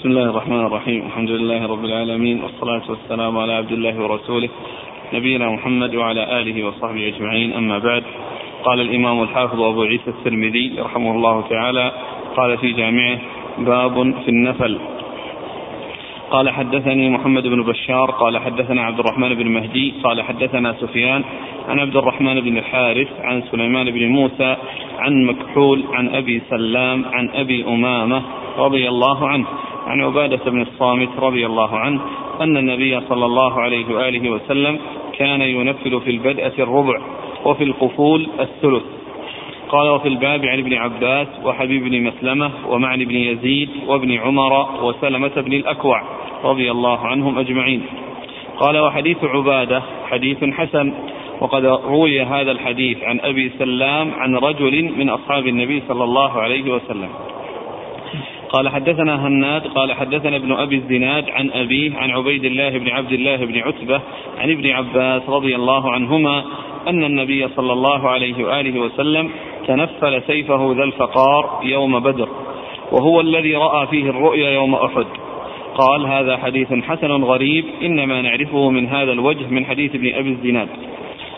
بسم الله الرحمن الرحيم. الحمد لله رب العالمين والصلاة والسلام على عبد الله ورسوله نبينا محمد وعلى آله وصحبه أجمعين. أما بعد قال الإمام الحافظ أبو عيسى الترمذي رحمه الله تعالى قال في جامعه باب في النفل. قال حدثني محمد بن بشار قال حدثنا عبد الرحمن بن مهدي قال حدثنا سفيان عن عبد الرحمن بن الحارث عن سليمان بن موسى عن مكحول عن أبي سلام عن أبي أمامة رضي الله عنه. عن عبادة بن الصامت رضي الله عنه أن النبي صلى الله عليه وآله وسلم كان ينفل في البدءه الربع وفي القفول الثلث. قال وفي الباب عن ابن عباس وحبيب بن مسلمة ومعن بن يزيد وابن عمر وسلمة بن الأكوع رضي الله عنهم أجمعين. قال وحديث عبادة حديث حسن وقد روي هذا الحديث عن أبي سلام عن رجل من أصحاب النبي صلى الله عليه وسلم. قال حدثنا هناد قال حدثنا ابن أبي الزناد عن أبيه عن عبيد الله بن عبد الله بن عتبة عن ابن عباس رضي الله عنهما أن النبي صلى الله عليه وآله وسلم تنفل سيفه ذا الفقار يوم بدر وهو الذي رأى فيه الرؤيا يوم أحد. قال هذا حديث حسن غريب إنما نعرفه من هذا الوجه من حديث ابن أبي الزناد.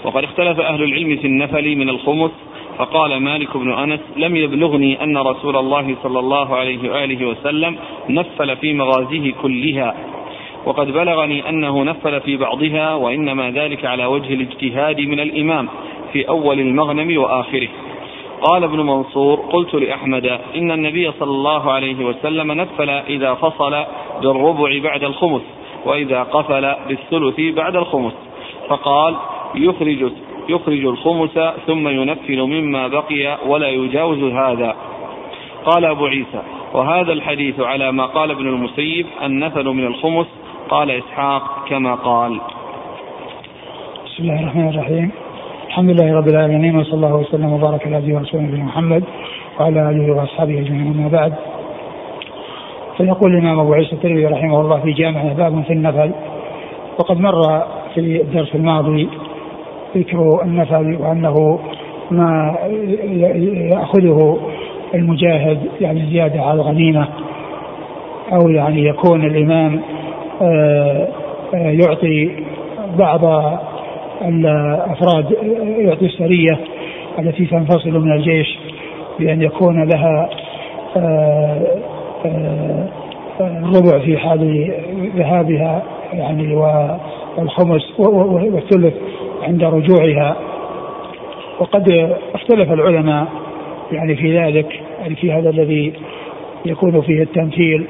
وقد اختلف أهل العلم في النفل من الخمس فقال مالك بن أنس لم يبلغني أن رسول الله صلى الله عليه وآله وسلم نفل في مغازيه كلها. وقد بلغني أنه نفل في بعضها وإنما ذلك على وجه الاجتهاد من الإمام في أول المغنم وآخره. قال ابن منصور قلت لأحمد إن النبي صلى الله عليه وسلم نفل إذا فصل بالربع بعد الخمس وإذا قفل بالثلث بعد الخمس. فقال يخرج يخرج الخمس ثم ينفل مما بقي ولا يجاوز هذا. قال أبو عيسى وهذا الحديث على ما قال ابن المسيب النفل من الخمس قال إسحاق كما قال. بسم الله الرحمن الرحيم. الحمد لله رب العالمين وصلى الله وسلم وبارك على عبده ورسوله محمد وعلى آله وأصحابه أجمعين أما بعد. فيقول الإمام أبو عيسى الترمذي رحمه الله في جامعه باب في النفل وقد مر في الدرس الماضي ذكر النفل وأنه ما يأخذه المجاهد يعني زيادة على الغنيمة أو يعني يكون الإمام آه، آه، يعطي بعض الأفراد يعطي السرية التي تنفصل من الجيش بأن يكون لها آه، ربع في حال ذهابها يعني والخمس والثلث عند رجوعها. وقد اختلف العلماء يعني في ذلك يعني في هذا الذي يكون فيه التمثيل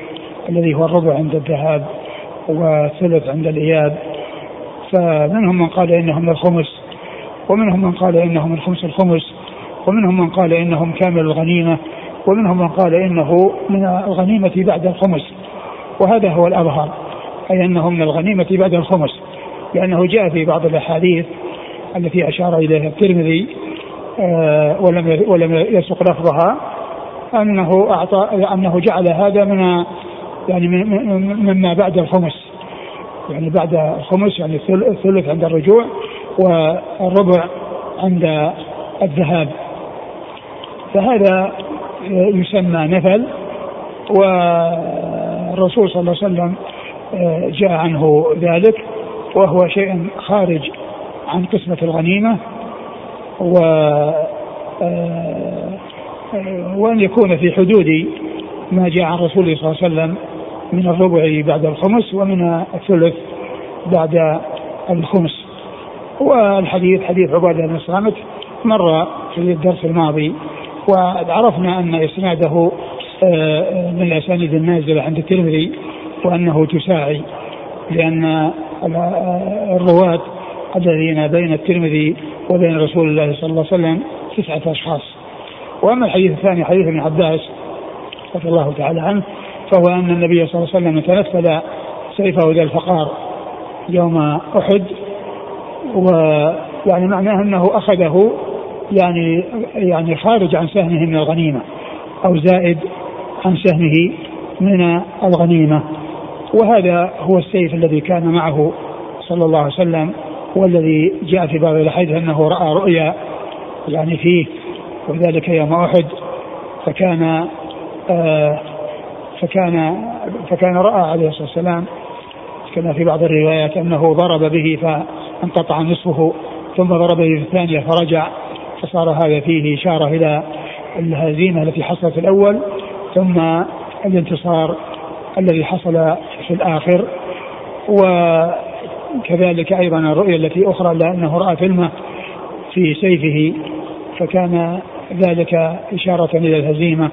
الذي هو الربع عند الذهاب والثلث عند الإياب. فمنهم من قال إنه من الخمس ومنهم من قال إنه من خمس الخمس ومنهم من قال إنهم كامل الغنيمة ومنهم من قال إنه من الغنيمة بعد الخمس. وهذا هو الأظهر أي أنه من الغنيمة بعد الخمس. لأنه جاء في بعض الأحاديث التي أشار إليها الترمذي آه، ولم ولم يسق لفظها أنه أعطى أنه جعل هذا من يعني مما بعد الخمس. يعني بعد الخمس يعني الثلث عند الرجوع والربع عند الذهاب. فهذا يسمى نفل والرسول صلى الله عليه وسلم آه، جاء عنه ذلك. وهو شيء خارج عن قسمة الغنيمة و آه، وأن يكون في حدود ما جاء عن رسول صلى الله عليه وسلم من الربع بعد الخمس ومن الثلث بعد الخمس. والحديث حديث عبادة بن الصامت مر في الدرس الماضي وعرفنا أن إسناده آه، من الأسانيد النازلة عند الترمذي وأنه تساعي لأن الرواة الذين بين الترمذي وبين رسول الله صلى الله عليه وسلم تسعة أشخاص. وأما الحديث الثاني حديث ابن عباس رضي الله تعالى عنه فهو أن النبي صلى الله عليه وسلم تنفل سيفه ذا الفقار يوم أحد ويعني معناه أنه أخذه يعني يعني خارج عن سهمه من الغنيمة أو زائد عن سهمه من الغنيمة. وهذا هو السيف الذي كان معه صلى الله عليه وسلم والذي جاء في بعض الاحاديث أنه رأى رؤيا يعني فيه وذلك يوم أحد. فكان آه فكان فكان رأى عليه الصلاة والسلام كما في بعض الروايات أنه ضرب به فانقطع نصفه ثم ضرب به في الثانية فرجع فصار هذا فيه إشارة إلى الهزيمة التي حصلت الأول ثم الانتصار الذي حصل في الآخر وكذلك أيضا الرؤية التي أخرى لأنه رأى فيلمه في سيفه فكان ذلك إشارة إلى الهزيمة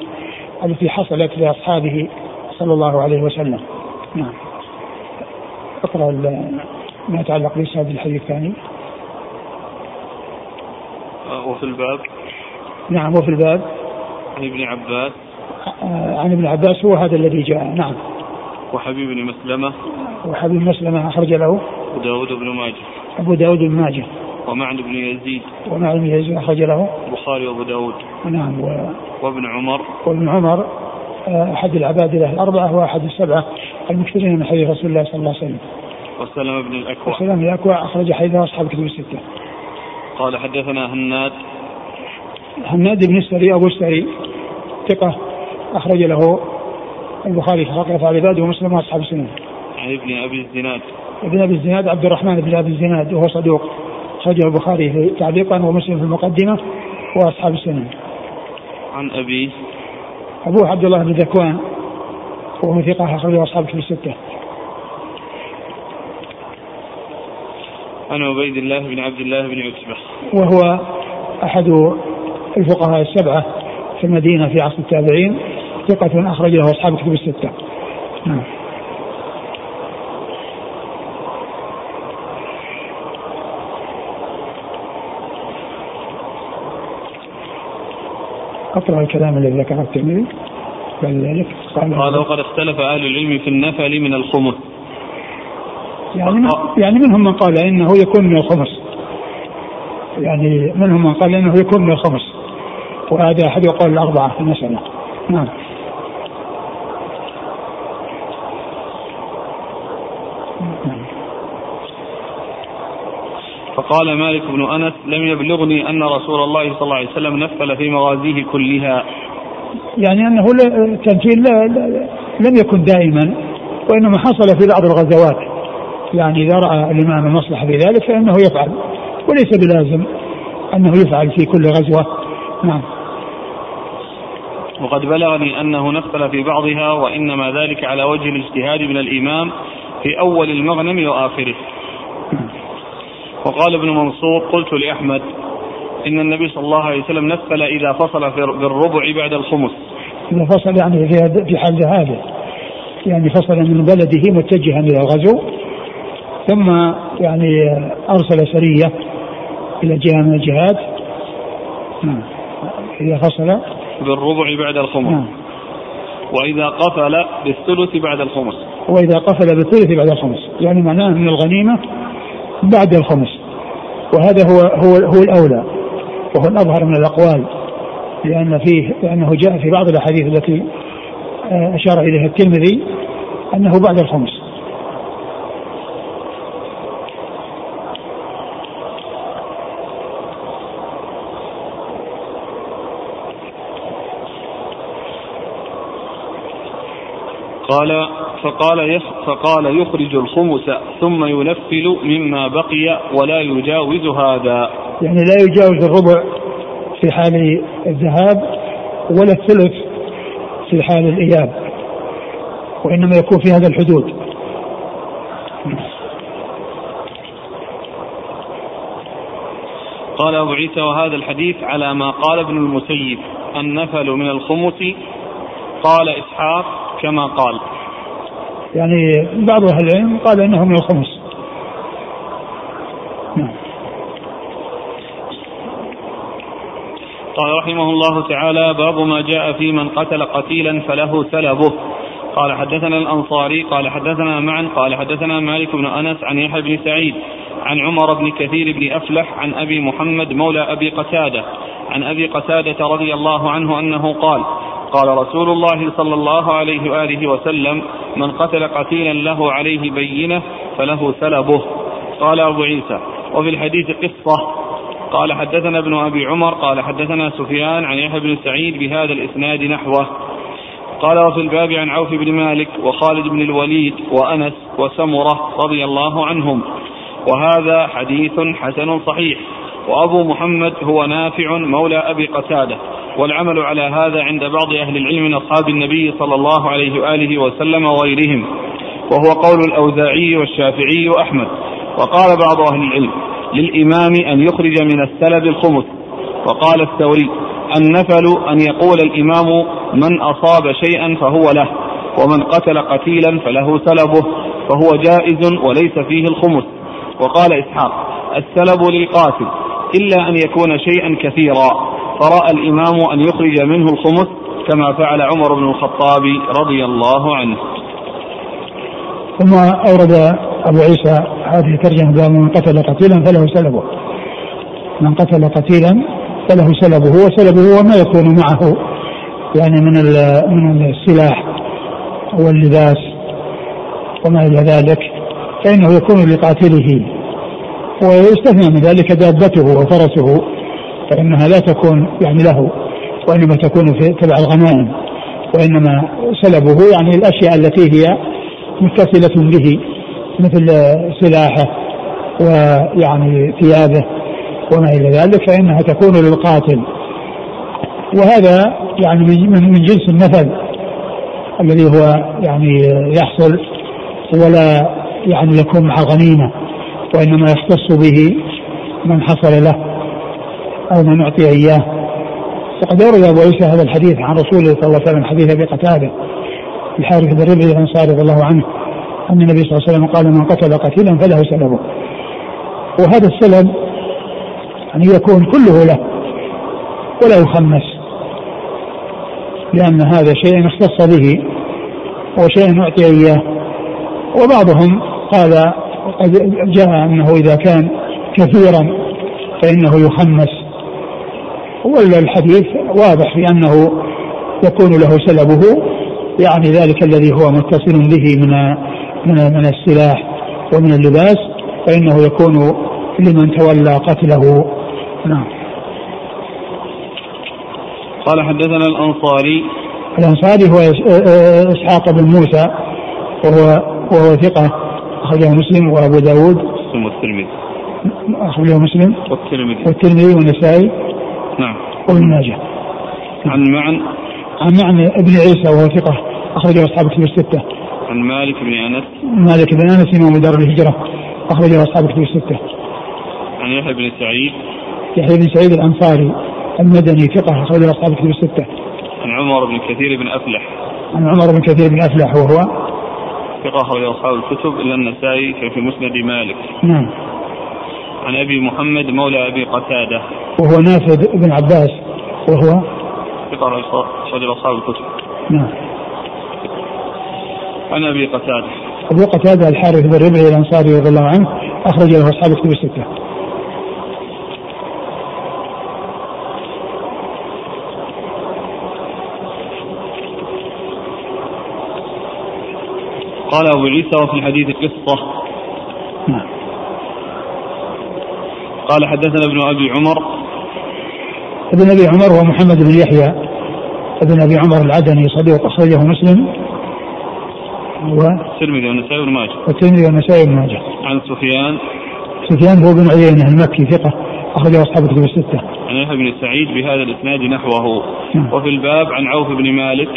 التي حصلت لأصحابه صلى الله عليه وسلم. نعم. أقرأ ما يتعلق بإسناد الحديث الثاني. وفي الباب نعم وفي الباب عن ابن عباس عن ابن عباس هو هذا الذي جاء نعم وحبيب بن مسلمة. وحبيب مسلمة أخرج له. وداود بن ماجه. أبو داود بن ماجه. ومعن بن يزيد. ومعن بن يزيد أخرج له. البخاري وأبو داود. نعم و... وابن عمر. وابن عمر أحد العبادلة الأربعة وأحد السبعة المكثرين من حديث رسول الله صلى الله عليه وسلم. وسلم بن الأكوع. وسلم بن الأكوع أخرج حديث أصحاب الكتب الستة. قال حدثنا هناد. هناد بن السري أبو السري ثقة أخرج له. البخاري في خلق أفعال العباد ومسلم وأصحاب السنن. عن ابن أبي الزناد. ابن أبي الزناد عبد الرحمن بن أبي الزناد وهو صدوق أخرجه البخاري في تعليقا ومسلم في المقدمة وأصحاب السنن. عن أبي أبوه عبد الله بن ذكوان وهو ثقة أخرجه أصحاب في الستة. عن عبيد الله بن عبد الله بن عتبة. وهو أحد الفقهاء السبعة في المدينة في عصر التابعين ثقة أخرج له أصحاب الكتب الستة. نعم. أقرأ الكلام الذي ذكره الترمذي. بعد ذلك قال قال وقد اختلف أهل العلم في النفل من الخمس يعني يعني منهم من قال إنه يكون من الخمس يعني منهم من قال إنه يكون من الخمس وهذا أحد اقوال الأربعة في المسألة. نعم. فقال مالك بن أنس لم يبلغني أن رسول الله صلى الله عليه وسلم نفل في مغازيه كلها. يعني أنه التنفيذ لم يكن دائما وإنما حصل في بعض الغزوات. يعني إذا رأى الإمام المصلحة في ذلك فإنه يفعل وليس بلازم أنه يفعل في كل غزوة. نعم. وقد بلغني أنه نفل في بعضها وإنما ذلك على وجه الاجتهاد من الإمام في أول المغنم وآخره. وقال ابن منصور قلت لأحمد إن النبي صلى الله عليه وسلم نفل إذا فصل في بالربع بعد الخمس. إذا فصل يعني في في حال هذا. يعني فصل من بلده متجها إلى الغزو. ثم يعني أرسل سرية إلى جهة من الجهات. نعم. إذا فصل. بالربع بعد الخمس. نعم. وإذا قفل بالثلث بعد الخمس. وإذا قفل بالثلث بعد الخمس. يعني معناه من الغنيمة بعد الخمس. وهذا هو هو هو الأولى. وهو الأظهر من الأقوال. لأن فيه لأنه جاء في بعض الأحاديث التي آه، أشار إليها الترمذي أنه بعد الخمس. قال فقال فقال يخرج الخمس ثم ينفل مما بقي ولا يجاوز هذا. يعني لا يجاوز الربع في حال الذهاب ولا الثلث في حال الإياب وإنما يكون في هذا الحدود. قال أبو عيسى وهذا الحديث على ما قال ابن المسيب النفل من الخمس. قال إسحاق كما قال. يعني بعض أهل العلم قال إنه من الخمس نعم. قال رحمه الله تعالى باب ما جاء في من قتل قتيلا فله سلبه. قال حدثنا الأنصاري قال حدثنا معا قال حدثنا مالك بن أنس عن يحيى بن سعيد عن عمر بن كثير بن أفلح عن أبي محمد مولى أبي قتادة عن أبي قتادة رضي الله عنه أنه قال قال رسول الله صلى الله عليه وآله وسلم من قتل قتيلا له عليه بينة فله سلبه. قال أبو عيسى. وفي الحديث قصة. قال حدثنا ابن أبي عمر قال حدثنا سفيان عن يحيى بن سعيد بهذا الإسناد نحوه. قال وفي الباب عن عوف بن مالك وخالد بن الوليد وأنس وسمرة رضي الله عنهم. وهذا حديث حسن صحيح. وأبو محمد هو نافع مولى أبي قتادة. والعمل على هذا عند بعض أهل العلم من أصحاب النبي صلى الله عليه وآله وسلم وغيرهم وهو قول الأوزاعي والشافعي وأحمد. وقال بعض أهل العلم للإمام أن يخرج من السلب الخمس. وقال الثوري النفل أن يقول الإمام من أصاب شيئا فهو له ومن قتل قتيلا فله سلبه فهو جائز وليس فيه الخمس. وقال إسحاق السلب للقاتل إلا أن يكون شيئا كثيرا. فرأى الإمام أن يخرج منه الخمس كما فعل عمر بن الخطاب رضي الله عنه. ثم أورد أبو عيسى هذه الترجمة من قتل قتيلا فله سلبه. من قتل قتيلا فله سلبه وسلبه هو ما يكون معه يعني من من السلاح واللباس وما إلى ذلك فإنه يكون لقاتله ويستثنى من ذلك دابته وفرسه. فإنها لا تكون يعني له وإنما تكون في تبع الغنائم وإنما سلبه يعني الأشياء التي هي متصلة به مثل سلاحه ويعني ثيابه وما إلى ذلك فإنها تكون للقاتل. وهذا يعني من من جنس المثل الذي هو يعني يحصل ولا يعني يكون مع غنيمة وإنما يختص به من حصل له. أو من أعطي إياه. وقد أورد أبو عيسى هذا الحديث عن رسوله صلى الله عليه وسلم حديث أبي قتادة الحارث بن ربعي الأنصاري رضي الله عنه أن النبي صلى الله عليه وسلم قال من قتل قتيلا فله سلبه وهذا السلب يعني يكون كله له ولا يخمس لأن هذا شيء اختص به وشيء أعطي إياه. وبعضهم قال جاء أنه إذا كان كثيرا فإنه يخمس. والحديث واضح في أنه يكون له سلبه يعني ذلك الذي هو متصل به من من من السلاح ومن اللباس فإنه يكون لمن تولى قتله. نعم. قال حدثنا الأنصاري. الأنصاري هو إسحاق بن موسى وهو وهو ثقة أخرجه مسلم وأبو داود. مسلم والترمذي. أخرجه مسلم. والترمذي. والترمذي والنسائي. نعم. وابن ماجه عن معن؟ عن معن ابن عيسى وهو ثقة أخرجه أصحاب كتب الستة. عن مالك بن أنس؟ مالك بن أنس إمام دار الهجرة أخرجه أصحاب كتب الستة. عن يحيى بن سعيد؟ يحيى بن سعيد الأنصاري المدني ثقة أخرجه أصحاب كتب الستة. عن عمر بن كثير بن أفلح. عن عمر بن كثير بن أفلح وهو؟ ثقة أخرج أصحاب الكتب إلا النسائي في مسند مالك. نعم. عن أبي محمد مولى أبي قتادة. وهو نافذ بن عباس وهو؟ ثقة أخرج أصحاب الكتب. نعم. عن أبي قتادة. أبو قتادة الحارث بن ربعي الأنصاري رضي الله عنه أخرج له أصحاب الكتب الستة. قال أبو عيسى وفي الحديث قصة. نعم. قال حدثنا ابن أبي عمر. ابن أبي عمر هو محمد بن يحيى ابن أبي عمر العدني صديق أخرجه مسلم. و الترمذي والنسائي بن ماجه. والترمذي والنسائي بن ماجه. عن سفيان. سفيان هو بن عيينة المكي ثقة أخرجه أصحاب الكتب الستة. عن يحيى بن سعيد بهذا الإسناد نحوه. نعم. وفي الباب عن عوف بن مالك.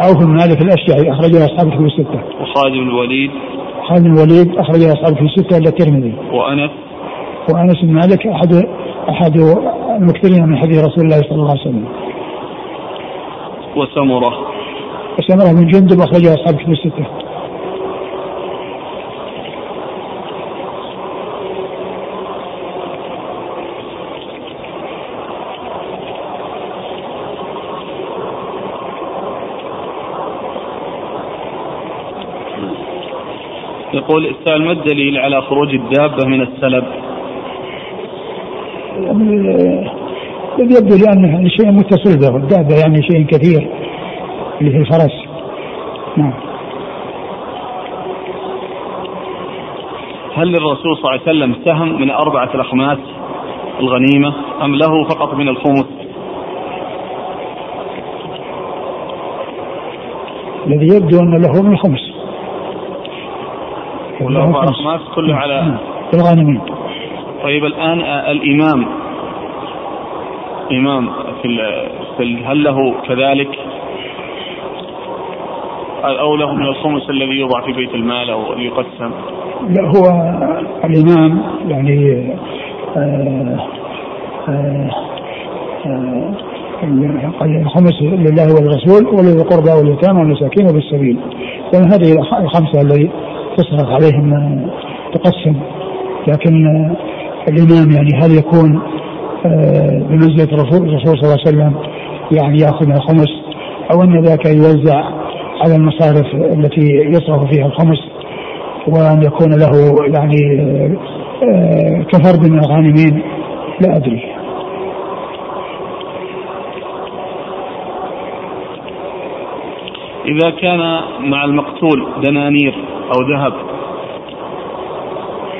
عوف بن مالك الأشجعي أخرجه أصحاب الكتب الستة. وخالد بن الوليد. خالد بن الوليد أخرجه أصحاب الكتب الستة إلا الترمذي. وأنس. وأنس بن مالك أحد أحد المكثرين من حديث رسول الله صلى الله عليه وسلم. وسمرة. وسمرة بن جندب أخرجه أصحاب الكتب الستة. يقول السائل ما الدليل على خروج الدابة من السلب؟ الذي يبدو لأنه يعني شيء متصل به الدابة يعني شيء كثير اللي في الفرس. نعم. هل للرسول صلى الله عليه وسلم سهم من أربعة الأخماس الغنيمة أم له فقط من الخمس؟ الذي يبدو أن له من الخمس. والأربع أخماس كله على نعم. الغانمين طيب الآن الإمام إمام في, هل له كذلك؟ أو له من الخمس الذي يوضع في بيت المال أو يقسم؟ لا هو الإمام يعني آه آه آه الخمس لله وللرسول ولذي القربى واليتامى والمساكين وبالسبيل. لأن هذه الخمسة التي تصرف عليهم تقسم. لكن الإمام يعني هل يكون بمنزلة الرسول صلى الله عليه وسلم يعني يأخذ الخمس أو أن ذاك يوزع على المصارف التي يصرف فيها الخمس وأن يكون له يعني آه، كفرد من الغانمين لا أدري. إذا كان مع المقتول دنانير أو ذهب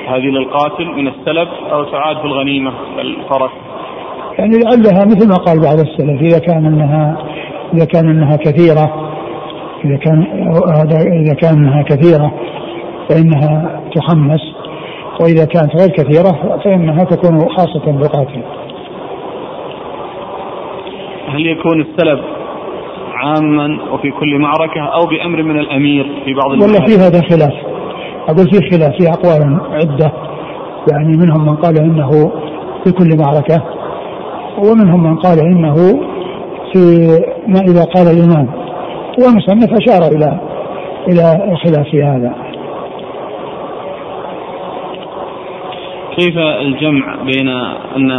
هذه للقاتل من السلب أو تعاد في الغنيمة الفرس. يعني لعلها مثل ما قال بعض السلف إذا كان أنها إذا كان أنها كثيرة إذا كان إذا كان أنها كثيرة فإنها تحمس وإذا كانت غير كثيرة فإنها تكون خاصة بالقاتل هل يكون السلب عاما وفي كل معركة أو بأمر من الأمير في بعض والله في هذا خلاف. أقول في خلاف في أقوال عدة. يعني منهم من قال إنه في كل معركة ومنهم من قال إنه في ما إذا قال الإمام. والمصنف أشار إلى إلى الخلاف في هذا. كيف الجمع بين أن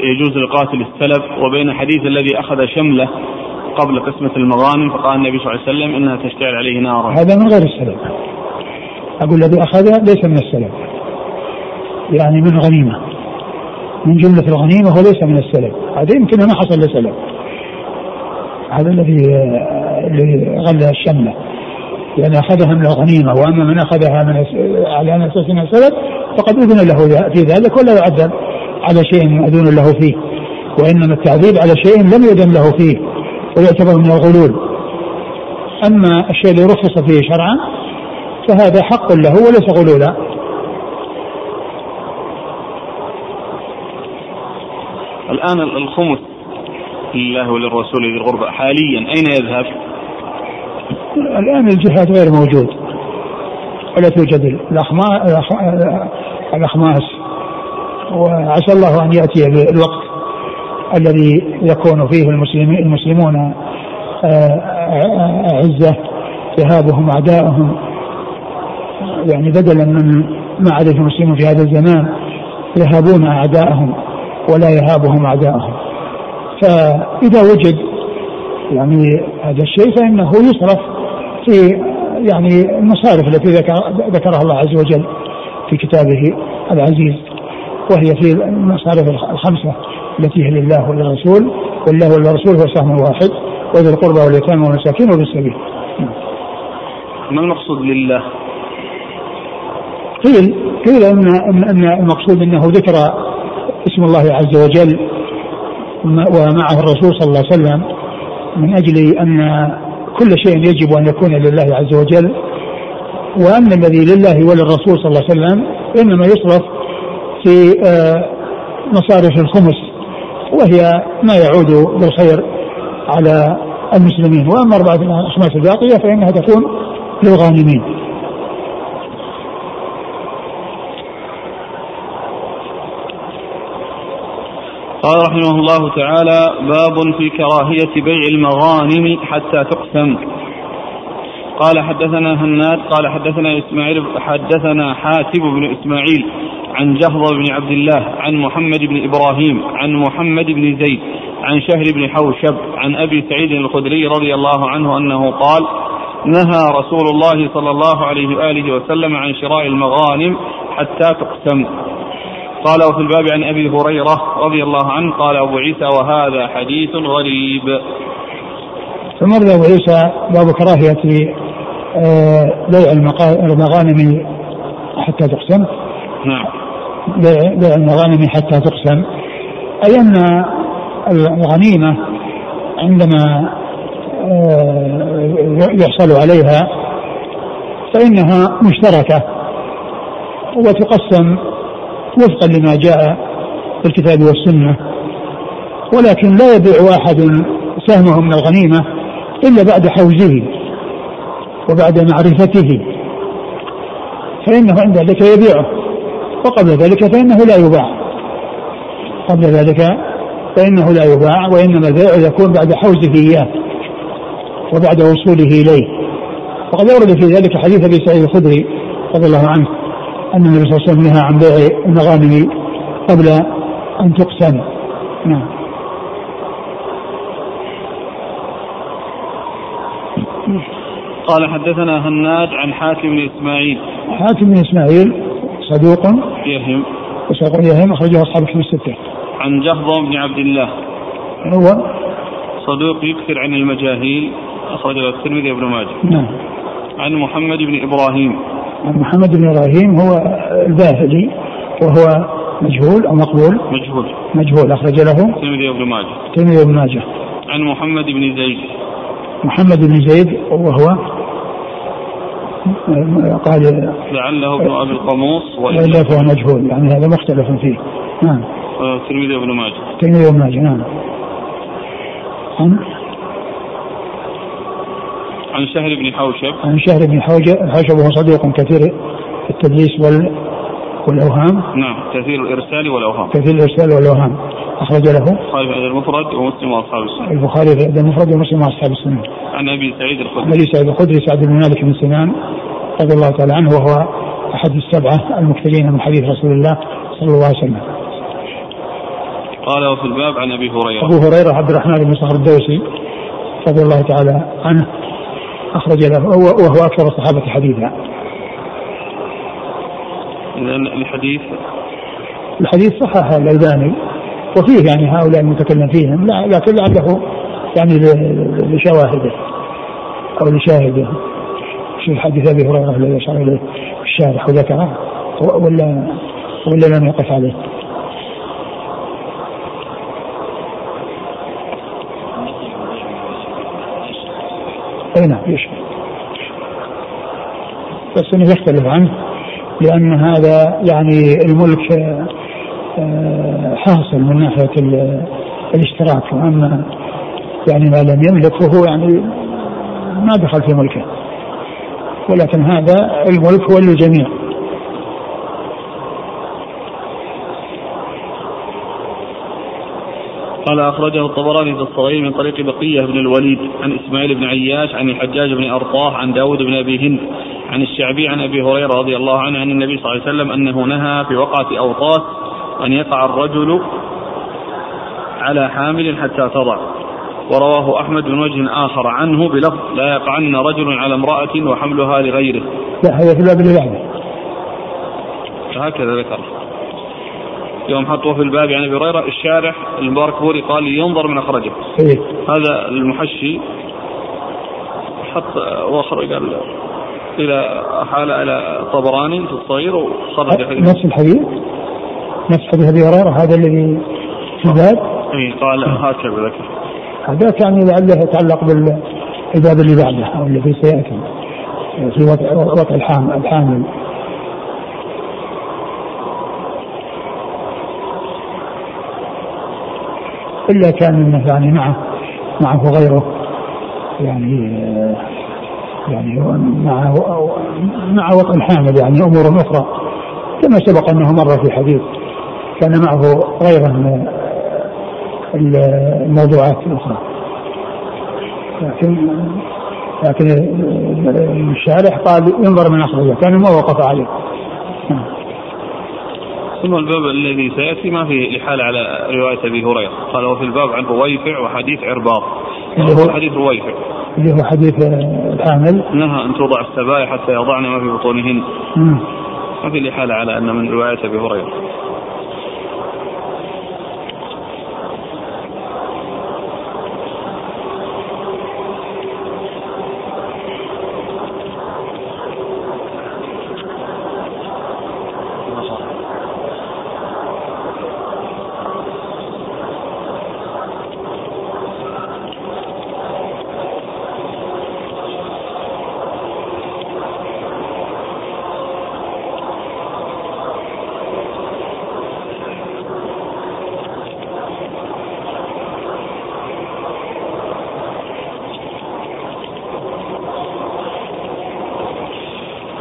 يجوز لقاتل السلب وبين حديث الذي أخذ شمله قبل قسمة المغانم فقال النبي صلى الله عليه وسلم إنها تشتعل عليه نارا. هذا من غير السلب أقول الذي أخذها ليس من السلب يعني من غنيمة. من جملة الغنيمة هو ليس من السلب هذا يمكن ما حصل له سلب هذا الذي الذي غلى الشملة. لأن أخذها من الغنيمة وأما من أخذها من على أساس أنها سلب فقد أذن له في ذلك ولا يعذب على شيء مأذون له فيه. وإنما التعذيب على شيء لم يؤذن له فيه ويعتبر من الغلول. أما الشيء اللي رخص فيه شرعا فهذا حق له وليس غلولا. الآن الخمس لله وللرسول ذي الغربة حاليا أين يذهب؟ الآن الجهاد غير موجود. ولا توجد الأخماس. وعسى الله أن يأتي بالوقت الذي يكون فيه المسلمين المسلمون عزة يهابهم أعداءهم. يعني بدلا من ما عليه المسلمون في هذا الزمان يهابون أعداءهم. ولا يهابهم أعداءهم فإذا وجد يعني هذا الشيء فإنه يصرف في يعني المصارف التي ذكرها الله عز وجل في كتابه العزيز وهي في المصارف الخمسة التي هي لله وللرسول والله وللرسول هو سهم واحد وذي القربى واليتامى والمساكين وبالسبيل ما المقصود لله؟ قيل قيل ان إن المقصود إنه ذكر اسم الله عز وجل ومعه الرسول صلى الله عليه وسلم من أجل أن كل شيء يجب أن يكون لله عز وجل وأن الذي لله وللرسول صلى الله عليه وسلم إنما يصرف في آه، مصارف الخمس وهي ما يعود بالخير على المسلمين. وأما اربعه الأخماس الباقية فإنها تكون للغانمين. قال رحمه الله تعالى باب في كراهية بيع المغانم حتى تقسم. قال حدثنا هناد قال حدثنا إسماعيل حدثنا حاتب بن إسماعيل عن جهض بن عبد الله عن محمد بن إبراهيم عن محمد بن زيد عن شهر بن حوشب عن أبي سعيد الخدري رضي الله عنه أنه قال نهى رسول الله صلى الله عليه وآله وسلم عن شراء المغانم حتى تقسم. قال وفي الباب عن أبي هريرة رضي الله عنه قال أبو عيسى وهذا حديث غريب. ثم أبو عيسى باب كراهية آه، بيع المغانم حتى تقسم. نعم. بيع المغانم حتى تقسم أي أن الغنيمة عندما آه، يحصل عليها فإنها مشتركة وتقسم وفقا لما جاء في الكتاب والسنة. ولكن لا يبيع واحد سهمه من الغنيمة إلا بعد حوزه وبعد معرفته فإنه عند ذلك يبيعه وقبل ذلك فإنه لا يباع. قبل ذلك فإنه لا يباع وإنما البيع يكون بعد حوزه إياه وبعد وصوله إليه. وقد أورد في ذلك حديث أبي سعيد الخدري رضي الله عنه. أن النبي صلى الله عليه وسلم نهى عن بيع المغانم قبل أن تقسم. نعم. قال حدثنا هناد عن حاتم بن إسماعيل. حاتم بن إسماعيل صدوق. يهم. وصدوق يهم أخرجه أصحاب الكتب الستة. عن جهضم بن عبد الله. هو؟ صدوق يكثر عن المجاهيل أخرجه الترمذي وابن ماجه. نعم. عن محمد بن إبراهيم. محمد بن إبراهيم هو الباهلي وهو مجهول أو مقبول؟ مجهول. مجهول أخرج له. الترمذي وابن ماجه. الترمذي وابن ماجه. عن محمد بن زيد. محمد بن زيد وهو قال لعله ابن أبي القموص والا فهو مجهول يعني هذا مختلف فيه. نعم. الترمذي وابن ماجه. الترمذي وابن ماجه نعم. عن عن شهر بن حوشب. عن شهر بن حوشب. وهو صديق كثير التدليس وال والأوهام. نعم كثير الإرسال والأوهام. كثير الإرسال والأوهام. أخرج له البخاري في المفرد ومسلم وأصحاب السنن. البخاري في المفرد ومسلم وأصحاب السنن. عن أبي سعيد الخدري. أبي سعيد الخدري سعد بن مالك بن سنان رضي الله تعالى عنه وهو أحد السبعة المكثرين من حديث رسول الله صلى الله عليه وسلم. قال وفي الباب عن أبي هريرة. أبو هريرة عبد الرحمن بن صخر الدوسي رضي الله تعالى عنه أخرج له وهو أكثر الصحابة حديثا. الحديث الحديث صححه الالباني وفيه يعني هؤلاء المتكلم فيهم لكن لعله يعني لشواهده أو لشاهده شوف حديث أبي هريرة الذي اشار إليه الشارح وذكره ولا ولا لم يقف عليه؟ أي نعم يشبه بس إنه يختلف عنه لأن هذا يعني الملك آه، حاصل من ناحية الاشتراك. وأما يعني ما لم يملك فهو يعني ما دخل في ملكه. ولكن هذا الملك هو للجميع. قال أخرجه الطبراني في الصغير من طريق بقية بن الوليد عن إسماعيل بن عياش عن الحجاج بن أرطاه عن داود بن أبي هند عن الشعبي عن أبي هريرة رضي الله عنه عن النبي صلى الله عليه وسلم أنه نهى في وقعة أوطاس أن يقع الرجل على حامل حتى تضع. ورواه أحمد من وجه آخر عنه بلفظ لا يقعن رجل على امرأة وحملها لغيره. لا هذا في بعده. هكذا ذكر. يوم حطوه في الباب عن ابي هريره الشارح المبارك فوري قال ينظر من أخرجه. إيه؟ هذا المحشي حط وأخرج قال إلى حال إلى طبراني في الصغير وخرج نفس الحديث؟ نفس حديث أبي هريرة هذا الذي في الباب؟ اي قال هكذا ذكر هذا يعني لعله يتعلق بالباب اللي بعده أو الذي سيأتي في وضع الحامل. إلا كان انه يعني معه معه غيره يعني يعني مع مع وطء الحامل يعني أمور أخرى. كما سبق أنه مر في حديث كان معه غيره من الموضوعات الأخرى. لكن لكن الشارح قال ينظر من أخرجه كان ما وقف عليه. ثم الباب الذي سيأتي ما فيه الإحالة على رواية أبي هريرة، قال وفي الباب عن رويفع وحديث عرباض. اللي هو حديث رويفع. اللي هو حديث الحامل. نهى أن توضع السبايا حتى يضعن ما في بطونهن. ما في الإحالة على أن من رواية أبي هريرة.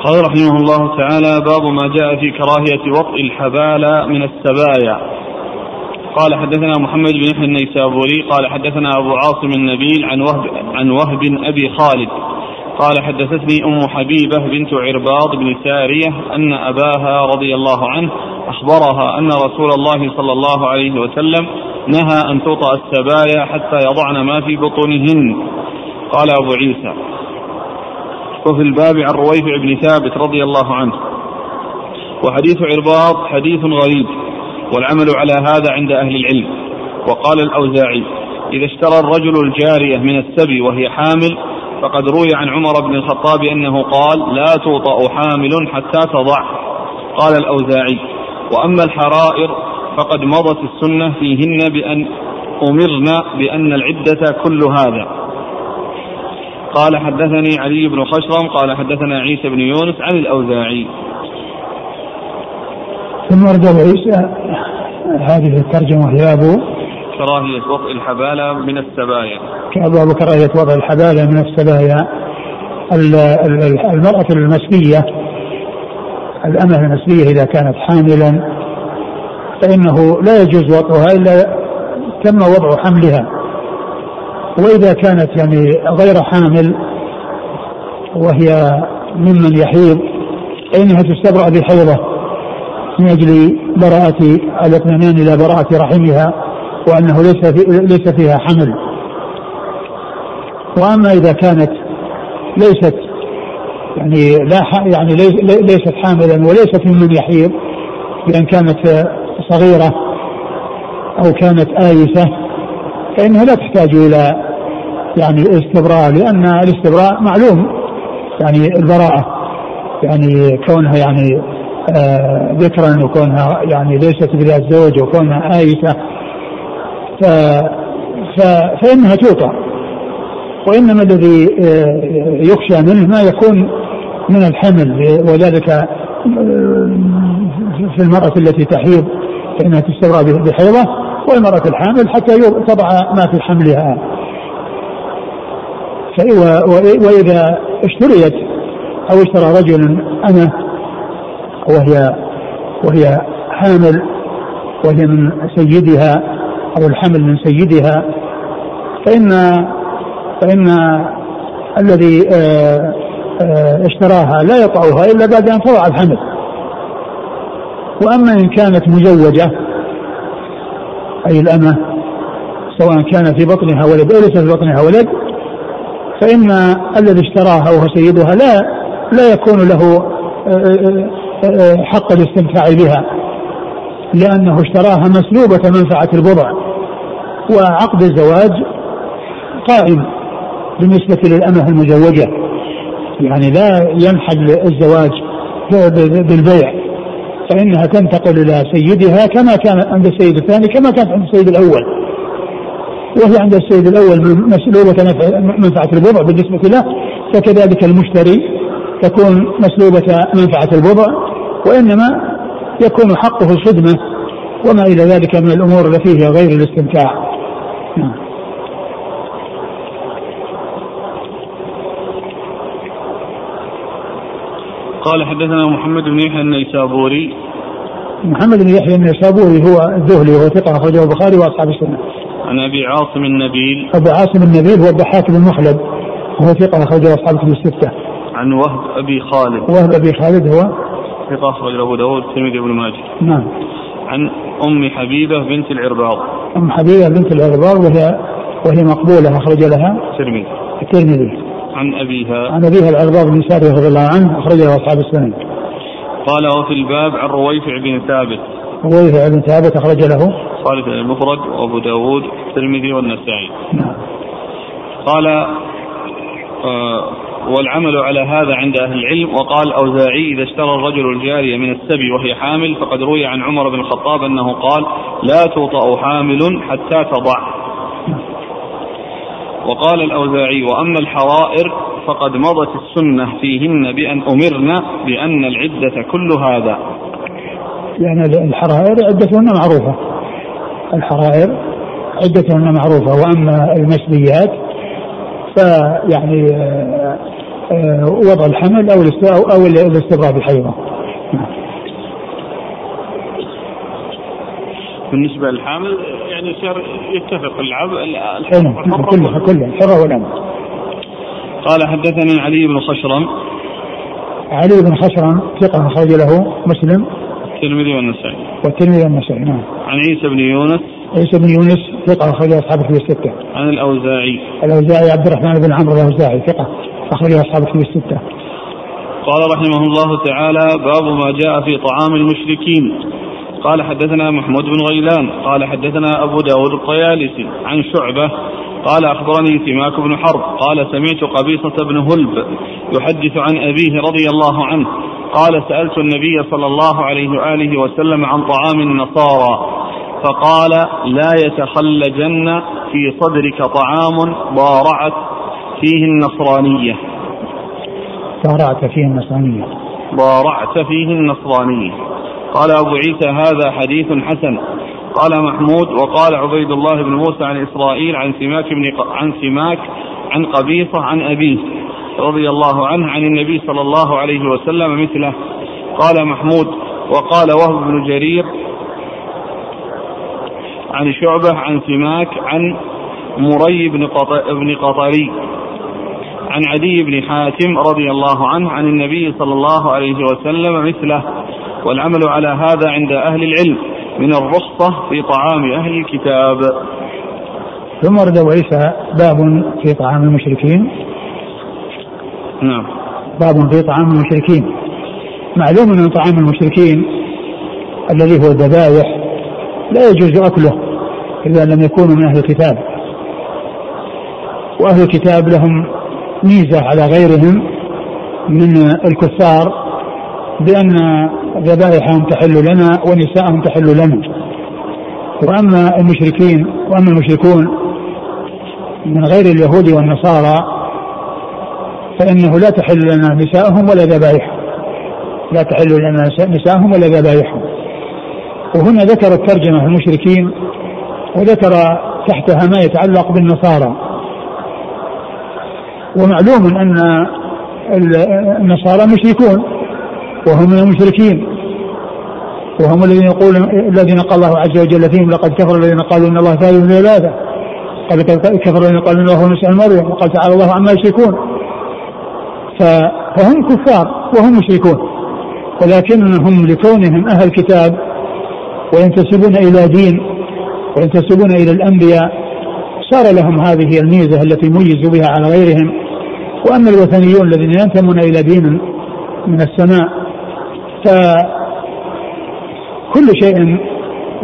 قال رحمه الله تعالى باب ما جاء في كراهية وطء الحبال من السبايا. قال حدثنا محمد بن يحيى النيسابوري. قال حدثنا أبو عاصم النبيل عن وهب عن وهب أبي خالد. قال حدثتني أم حبيبة بنت عرباض بن سارية أن أباها رضي الله عنه أخبرها أن رسول الله صلى الله عليه وسلم نهى أن توطأ السبايا حتى يضعن ما في بطونهن. قال أبو عيسى وفي الباب عن رويفع بن ثابت رضي الله عنه. وحديث عرباض حديث غريب والعمل على هذا عند أهل العلم. وقال الأوزاعي إذا اشترى الرجل الجارية من السبي وهي حامل فقد روي عن عمر بن الخطاب أنه قال لا توطأ حامل حتى تضع قال الأوزاعي وأما الحرائر فقد مضت السنة فيهن بأن أمرنا بأن العدة كل هذا قال حدثني علي بن خشرم قال حدثنا عيسى بن يونس عن الأوزاعي. ثم ورد عيسى. هذه الترجمة وهي أبو. كراهية وضع الحبالة من السبايا. أبو كراهية وضع الحبالة من السبايا. المرأة المسبية الأمة المسبية إذا كانت حاملا فإنه لا يجوز وضعها إلا تم وضع حملها. وإذا كانت يعني غير حامل وهي ممن يحيض فإنها تستبرأ بحيضة من أجل براءة الاطمئنان إلى براءة رحمها وأنه ليس في ليس فيها حمل. وأما إذا كانت ليست يعني لا يعني ليست حاملا وليست ممن يحيض بأن كانت صغيرة أو كانت آيسة فإنها لا تحتاج إلى يعني استبراء لأن الاستبراء معلوم يعني البراءة يعني كونها يعني آه ذكرا وكونها يعني ليست بذات زوج وكونها آيسة ف ف فإنها توطى وإنما الذي آه يخشى منه ما يكون من الحمل وذلك آه، في المرأة التي تحيض فإنها تستبرأ بحيضة. والمرأة الحامل حتى تضع ما في حملها. وإذا اشتريت أو اشترى رجل أنا وهي وهي حامل وهي من سيدها أو الحمل من سيدها فإن فإن الذي آه، آه، اشتراها لا يطعها إلا بعد أن تضع الحمل. وأما إن كانت مزوجة أي الأمة سواء كان في بطنها ولد أو ليس في بطنها ولد فإن الذي اشتراها وهو سيدها لا لا يكون له آه، آه، آه، حق الاستمتاع بها لأنه اشتراها مسلوبة منفعة البضع وعقد الزواج قائم بالنسبة للأمة المزوجة يعني لا ينحل الزواج بالبيع. فإنها تنتقل إلى سيدها كما كان عند السيد الثاني كما كانت عند السيد الأول وهي عند السيد الأول مسلوبة منفعة البضع بالنسبة له فكذلك المشتري تكون مسلوبة منفعة البضع وإنما يكون حقه الخدمة وما إلى ذلك من الأمور التي هي غير الاستمتاع نعم. قال حدثنا محمد بن يحيى النيسابوري محمد بن يحيى النيسابوري هو الذهلي وهو ثقة أخرجه البخاري وأصحاب السنة. عن أبي عاصم النبيل أبو عاصم النبيل هو الضحاك بن مخلد وهو ثقة أخرجه أصحاب الكتب الستة. عن وهب أبي خالد. وهب أبي خالد هو ثقة أخرج أبو داود الترمذي بن ماجه. نعم. عن أم حبيبة بنت العرباض. أم حبيبة بنت العرباض وهي وهي مقبولة أخرج لها الترمذي. الترمذي. عن أبيها. عن أبيها العرباض بن ساري رضي الله عنه أخرج له أصحاب السنن. قال وفي الباب عن رويفع بن ثابت. رويفع بن ثابت أخرج له. خالد المفرد وأبو داود الترمذي والنسائي. نعم قال آه والعمل على هذا عند أهل العلم. وقال الأوزاعي إذا اشترى الرجل الجارية من السبي وهي حامل فقد روي عن عمر بن الخطاب أنه قال لا توطأ حامل حتى تضع. وقال الأوزاعي وأما الحرائر فقد مضت السنة فيهن بأن أمرنا بأن العدة كل هذا. يعني الحرائر عدتهن معروفة. الحرائر عدتهن معروفة. وأما المسبيات فيعني آه، وضع الحمل أو أو الاستبراء بالحيضة. بالنسبة للحامل يعني يصير يتفق. العب نعم كلها كلها الحرة والأمة قال حدثني علي بن خشرم. علي بن خشرم ثقة أخرج له مسلم. الترمذي والنسائي. والترمذي والنسائي نعم. عن عيسى بن يونس. عيسى بن يونس ثقة أخرج أصحاب الكتب الستة. عن الأوزاعي. الأوزاعي عبد الرحمن بن عمرو الأوزاعي ثقة أخرج أصحاب الكتب الستة. قال رحمه الله تعالى باب ما جاء في طعام المشركين. قال حدثنا محمود بن غيلان قال حدثنا أبو داود الطيالسي عن شعبة قال أخبرني سماك بن حرب قال سمعت قبيصة بن هلب يحدث عن أبيه رضي الله عنه قال سألت النبي صلى الله عليه وآله وسلم عن طعام النصارى فقال لا يتخلجن في صدرك طعام ضارعت فيه النصرانية. ضارعت فيه النصرانية. ضارعت فيه النصرانية. قال أبو عيسى هذا حديث حسن. قال محمود وقال عبيد الله بن موسى عن إسرائيل عن سماك بن عن سماك عن قبيصة عن أبيه رضي الله عنه عن النبي صلى الله عليه وسلم مثله. قال محمود وقال وهب بن جرير عن شعبة عن سماك عن مري بن بن قطري عن عدي بن حاتم رضي الله عنه عن النبي صلى الله عليه وسلم مثله. والعمل على هذا عند أهل العلم من الرخصة في طعام أهل الكتاب. ثم ورد عيسى باب في طعام المشركين. نعم. باب في طعام المشركين. معلوم أن طعام المشركين الذي هو الذبائح لا يجوز أكله إذا لم يكونوا من أهل الكتاب. وأهل الكتاب لهم ميزة على غيرهم من الكفار بأن ذبائحهم تحل لنا ونساءهم تحل لنا. وأما المشركين وأما المشركون من غير اليهود والنصارى فإنه لا تحل لنا نساءهم ولا ذبائحهم. لا تحل لنا نساءهم ولا ذبائحهم. وهنا ذكر الترجمة المشركين وذكر تحتها ما يتعلق بالنصارى. ومعلوم أن النصارى مشركون. وهم من المشركين. وهم الذين يقول الذين قال الله عز وجل فيهم لقد كفر الذين قالوا إن الله ثالث ثلاثة قد كفر الذين قالوا إن الله هو المسيح مريم. وقال تعالى الله عما يشركون. فهم كفار وهم مشركون. ولكنهم لكونهم أهل كتاب وينتسبون إلى دين وينتسبون إلى الأنبياء صار لهم هذه الميزة التي ميزوا بها على غيرهم. وأما الوثنيون الذين ينتمون إلى دين من السماء فكل شيء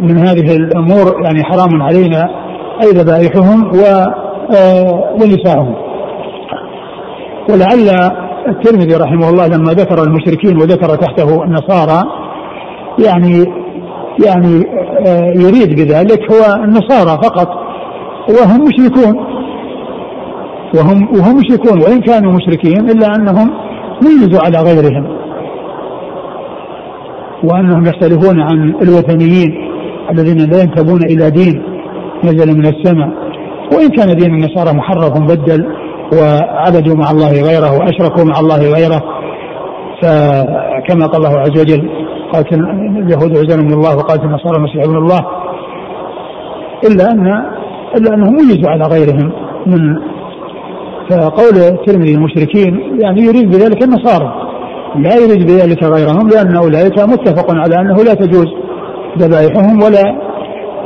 من هذه الأمور يعني حرام علينا أي ذبائحهم و آه، ونساءهم ولعل الترمذي رحمه الله لما ذكر المشركين وذكر تحته النصارى يعني يعني آه، يريد بذلك هو النصارى فقط وهم مشركون. وهم وهم مشركون وإن كانوا مشركين إلا أنهم ميزوا على غيرهم. وأنهم يختلفون عن الوثنيين الذين لا ينتمون إلى دين نزل من السماء. وإن كان دين النصارى محرف مبدل وعبدوا مع الله غيره وأشركوا مع الله غيره فكما قال الله عز وجل قالت اليهود عزيز من الله وقالت النصارى المسيح ابن الله إلا ان إلا أنهم ميزوا على غيرهم من فقول الترمذي المشركين يعني يريد بذلك النصارى. لا يريد بذلك غيرهم لأن أولئك متفق على أنه لا تجوز ذبائحهم ولا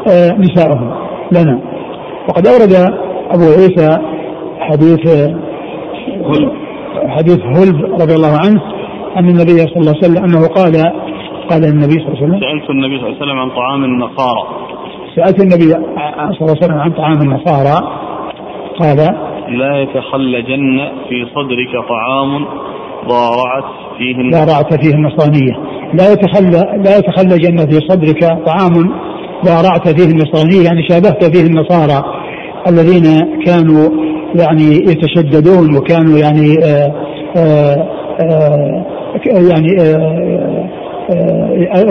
آه، نساؤهم لنا. وقد أورد أبو عيسى حديث حديث هلب رضي الله عنه أن النبي صلى الله عليه وسلم أنه قال قال النبي صلى الله عليه وسلم سألت النبي صلى الله عليه وسلم عن طعام النصارى. سألت النبي صلى الله عليه وسلم عن طعام النصارى قال لا يتخلجن في صدرك طعام ضارعت فيه ضارعت فيه النصرانية لا يتخلى لا يتخلجن في صدرك طعام. ضارعت فيه النصرانية يعني شابهت فيه النصارى الذين كانوا يعني يتشددون وكانوا يعني آآ آآ آآ يعني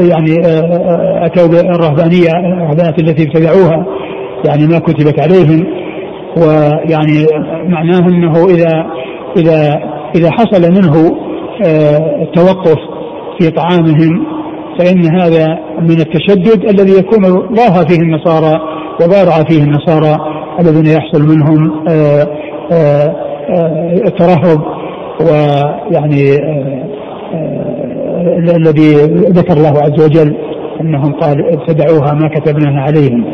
يعني أتوا بالرهبانية الرهبانيه التي ابتدعوها يعني ما كتبت عليهم. ويعني معناه أنه اذا اذا إذا حصل منه آه، التوقف في طعامهم فإن هذا من التشدد الذي يكون ضاها فيه النصارى وبارع فيه النصارى الذين يحصل منهم الترهب ويعني الذي ذكر الله عز وجل أنهم قال ابتدعوها ما كتبناها عليهم.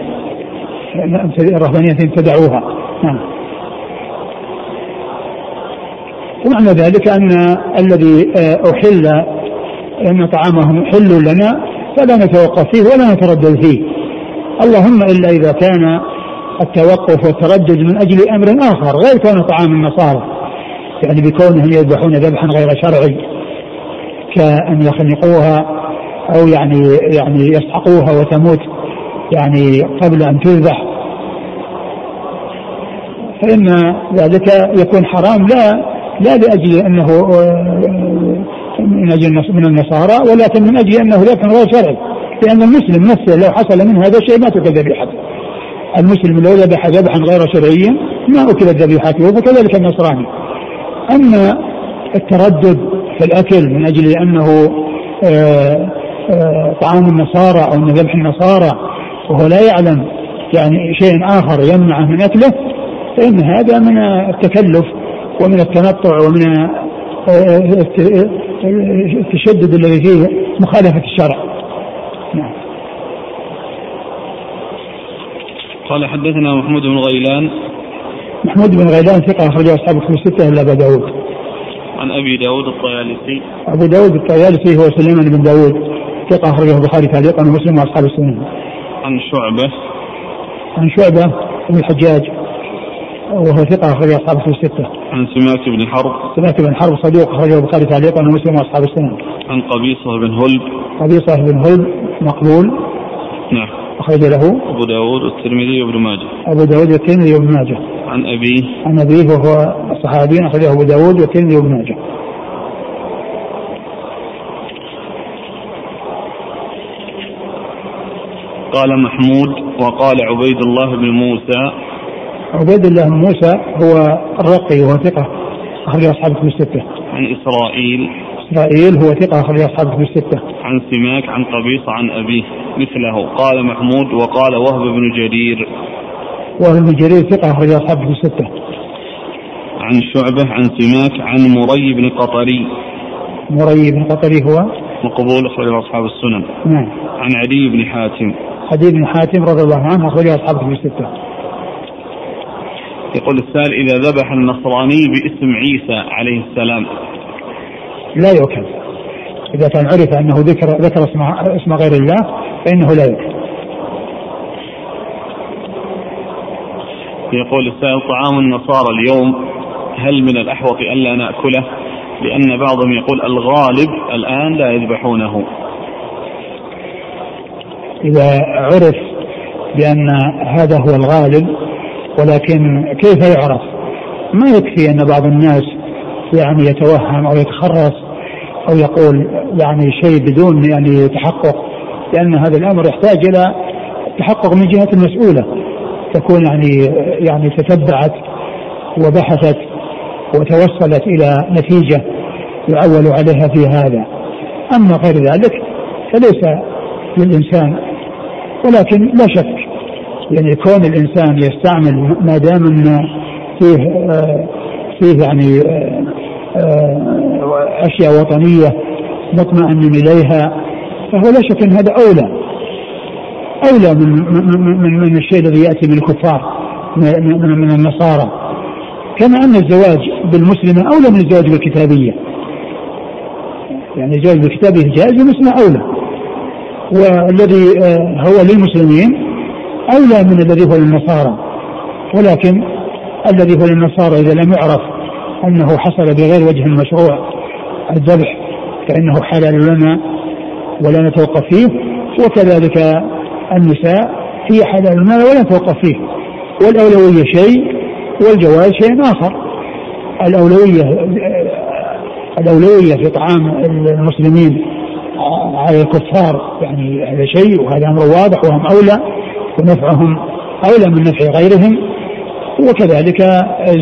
الرهبانية ابتدعوها نعم. ومعنى ذلك أن الذي أحل أن طعامهم حل لنا فلا نتوقف فيه ولا نتردد فيه. اللهم إلا إذا كان التوقف والتردد من أجل أمر آخر غير كون طعام النصارى. يعني بكونهم يذبحون ذبحا غير شرعي كأن يخنقوها أو يعني يعني يسحقوها وتموت يعني قبل أن تذبح. فإن ذلك يكون حرام لا لا لأجل أنه من أجل من النصارى ولكن من أجل أنه ذبح غير شرعي. لأن المسلم نفسه لو حصل من هذا الشيء ما تؤكل ذبيحته المسلم لو ذبح ذبحا غير شرعيا ما أكلت ذبيحته فكذلك النصراني. أما التردد في الأكل من أجل أنه آه، آه، طعام النصارى أو من ذبح النصارى وهو لا يعلم يعني شيء آخر يمنعه من أكله فإن هذا من التكلف. ومن التنطع ومن التشدد الذي فيه مخالفة الشرع. نعم. قال حدثنا محمود بن غيلان. محمود بن غيلان ثقة أخرج أصحاب الكتب الستة إلا أبا داود. عن أبي داود الطيالسي. أبو داود الطيالسي هو سليمان بن داود. ثقة أخرجه البخاري تعليقا ومسلم وأصحاب السنن عن شعبة. عن شعبة بن الحجاج. وهو ثقة أخرج أصحاب الكتب الستة. عن سماك بن حرب. سماك بن حرب صدوق أخرجه البخاري تعليقا ومسلم وأصحاب السنن. عن قبيصة بن هلب. قبيصة بن هلب مقبول. نعم. أخرج له أبو داود والترمذي وابن ماجه. أبو داود والترمذي وابن ماجه. عن أبيه. عن أبيه وهو صحابي أخرجه أبو داود والترمذي وابن ماجه. قال محمود وقال عبيد الله بن موسى عبيد الله بن موسى هو الرقي وهو ثقة أخرج أصحاب الكتب الستة. عن إسرائيل. إسرائيل هو ثقة أخرج أصحاب الكتب الستة. عن سماك عن قبيصة عن أبيه مثله. قال محمود وقال وهب بن جرير. وهب بن جرير ثقة أخرج أصحاب الكتب الستة. عن شعبة عن سماك عن مري بن قطري. مري بن قطري هو؟ مقبول أخرج أصحاب السنن. نعم. عن عدي بن حاتم. عدي بن حاتم رضي الله عنه أخرج أصحاب الكتب الستة. يقول السائل إذا ذبح النصراني باسم عيسى عليه السلام. لا يؤكل. إذا كان عرف أنه ذكر ذكر اسم اسم غير الله فإنه لا يؤكل. يقول السائل طعام النصارى اليوم هل من الأحوط ألا نأكله؟ لأن بعضهم يقول الغالب الآن لا يذبحونه. إذا عرف بأن هذا هو الغالب ولكن كيف يعرف؟ ما يكفي أن بعض الناس يعني يتوهم أو يتخرص أو يقول يعني شيء بدون يعني تحقق لأن هذا الأمر يحتاج إلى التحقق من جهة المسؤولة تكون يعني يعني تتبعت وبحثت وتوصلت إلى نتيجة يعول عليها في هذا. أما غير ذلك فليس للإنسان ولكن لا شك يعني كون الإنسان يستعمل ما دام أن فيه آه فيه يعني آه آه أشياء وطنية مطمئن إليها فهو لا شك أن هذا أولى. أولى من من من, الشيء الذي يأتي من الكفار من, من النصارى. كما أن الزواج بالمسلمة أولى من الزواج بالكتابية. يعني الزواج بالكتابية جائز بالمسلمة أولى. والذي هو للمسلمين أولى من الذي هو للنصارى. ولكن الذي هو للنصارى إذا لم يعرف أنه حصل بغير وجه مشروع الذبح فإنه حلال لنا ولا نتوقف فيه وكذلك النساء هي حلال لنا ولا نتوقف فيه. والأولوية شيء والجواز شيء آخر. الأولوية الأولوية في طعام المسلمين على الكفار يعني هذا شيء وهذا أمر واضح وهم أولى. ونفعهم أولى من نفع غيرهم وكذلك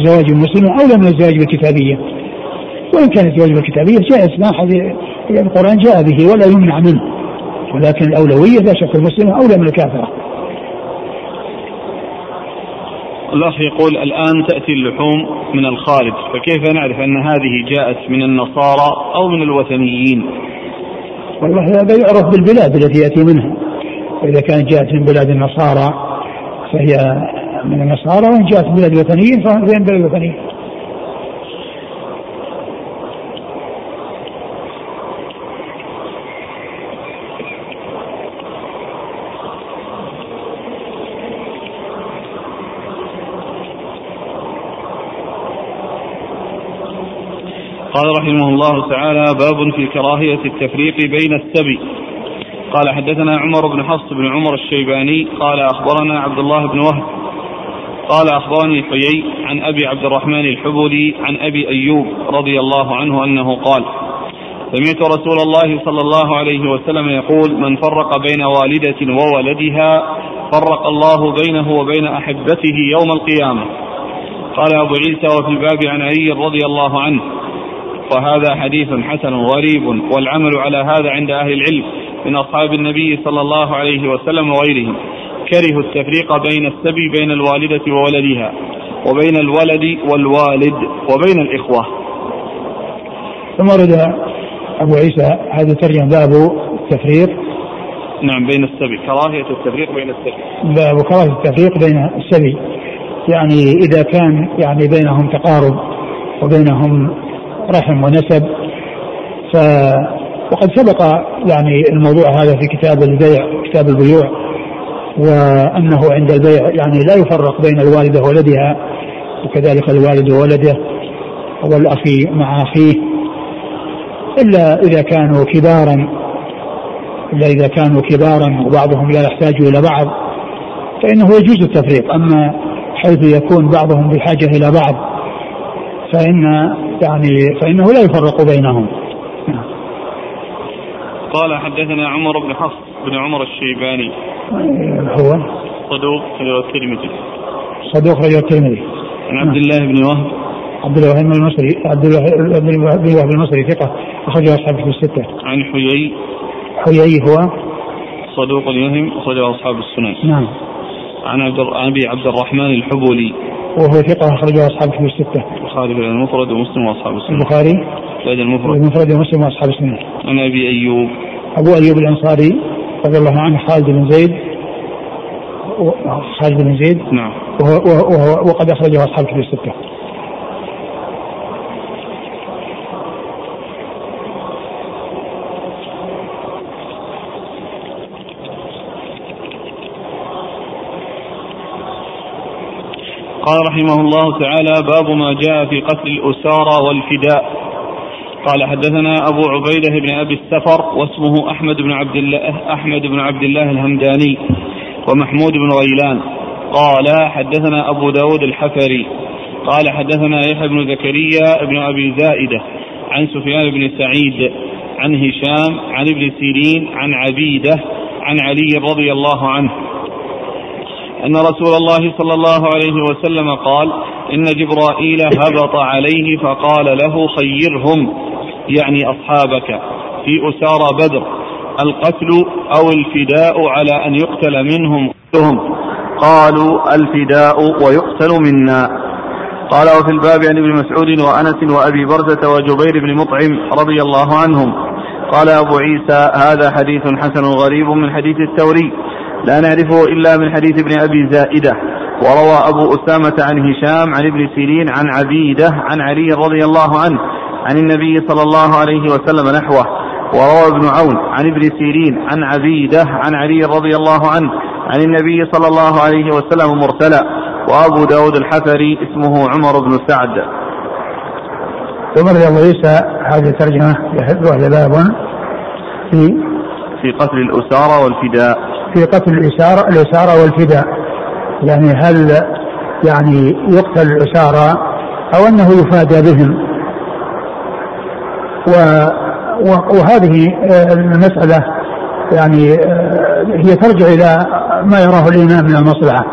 زواج المسلم أولى من الزواج بالكتابية. وإن كانت الواجبة الكتابية جائز ما أحد القرآن جاء به ولا يمنع منه ولكن الأولوية لا شك المسلمة أولى من الكافرة. الأخ يقول الآن تأتي اللحوم من الخارج فكيف نعرف أن هذه جاءت من النصارى أو من الوثنيين؟ والله هذا يعرف بالبلاد التي يأتي منها. وإذا كانت جاءت من بلاد النصارى فهي من النصارى وإن جاءت من بلاد الوثنيين فهي من بلاد الوثنيين قال رحمه الله تعالى باب في كراهية التفريق بين السبي. قال حدثنا عمر بن حفص بن عمر الشيباني قال أخبرنا عبد الله بن وهب قال أخبرني حيي عن أبي عبد الرحمن الحبلي عن أبي أيوب رضي الله عنه أنه قال سمعت رسول الله صلى الله عليه وسلم يقول من فرق بين والدة وولدها فرق الله بينه وبين أحبته يوم القيامة. قال أبو عيسى وفي الباب عن علي رضي الله عنه وهذا حديث حسن غريب والعمل على هذا عند أهل العلم. من أصحاب النبي صلى الله عليه وسلم وغيرهم كرهوا التفريق بين السبي بين الوالدة وولدها وبين الولد والوالد وبين الإخوة. ثم ورد أبو عيسى هذا ترجم باب التفريق. نعم بين السبي. كراهية التفريق بين السبي. باب كراهية التفريق بين السبي. يعني إذا كان يعني بينهم تقارب وبينهم رحم ونسب ف وقد سبق يعني الموضوع هذا في كتاب البيع كتاب البيوع وأنه عند البيع يعني لا يفرق بين الوالدة وولدها وكذلك الوالد وولده والأخي مع أخيه إلا إذا كانوا كبارا إلا إذا كانوا كبارا وبعضهم لا يحتاج إلى بعض فإنه يجوز التفريق. أما حيث يكون بعضهم بحاجه إلى بعض فإن يعني فإنه لا يفرق بينهم. قال حدثنا عمر بن حفص بن عمر الشيباني هو صدوق رواه الترمذي صدوق رواه الترمذي عن عبد الله بن وهب عبد الله بن المصري عبد الله بن وهب المصري ثقة أخرجه أصحاب في الستة. عن حيي حيي هو صدوق يهم أخرجه أصحاب السنن. نعم. عن عبد أبي عبد الرحمن الحبولي وهو ثقة أخرجه أصحاب في الستة. البخاري في المفرد ومسلم وأصحاب السنن. البخاري في المفرد. المفرد ومسلم وأصحاب السنن. عن أبي أيوب. أبو أيوب الأنصاري رضي الله عنه خالد بن زيد. خالد بن زيد. نعم. وهو, وهو وقد أخرجه أصحاب كتب الستة. قال رحمه الله تعالى باب ما جاء في قتل الأسارى والفداء. قال حدثنا أبو عبيدة بن أبي السفر واسمه أحمد بن عبد الله أحمد بن عبد الله الهمداني ومحمود بن غيلان. قال حدثنا أبو داود الحفري. قال حدثنا يحيى بن زكريا بن أبي زائدة عن سفيان بن سعيد عن هشام عن ابن سيرين عن عبيدة عن علي رضي الله عنه. أن رسول الله صلى الله عليه وسلم قال إن جبرائيل هبط عليه فقال له خيرهم يعني أصحابك في أسارى بدر القتل أو الفداء على أن يقتل منهم كلهم قالوا الفداء ويقتل منا. قال وفي الباب عن ابن مسعود وأنس وأبي برزة وجبير بن مطعم رضي الله عنهم. قال أبو عيسى هذا حديث حسن غريب من حديث الثوري لا نعرفه إلا من حديث ابن أبي زائدة. وروى أبو أسامة عن هشام عن ابن سيرين عن عبيدة عن علي رضي الله عنه. عن النبي صلى الله عليه وسلم نحوه وروى ابن عون عن ابن سيرين عن عبيدة عن علي رضي الله عنه عن النبي صلى الله عليه وسلم مرسلا وأبو داود الحفري اسمه عمر بن سعد. ثم أبو عيسى هذه الترجمة وهي باب في في قتل الأسارى والفداء. في قتل الإسارة الإسارة والفداء. يعني هل يعني يقتل الأسارى أو أنه يفادى بهم؟ وهذه آه، المسألة يعني آه، هي ترجع إلى ما يراه الإمام من المصلحة.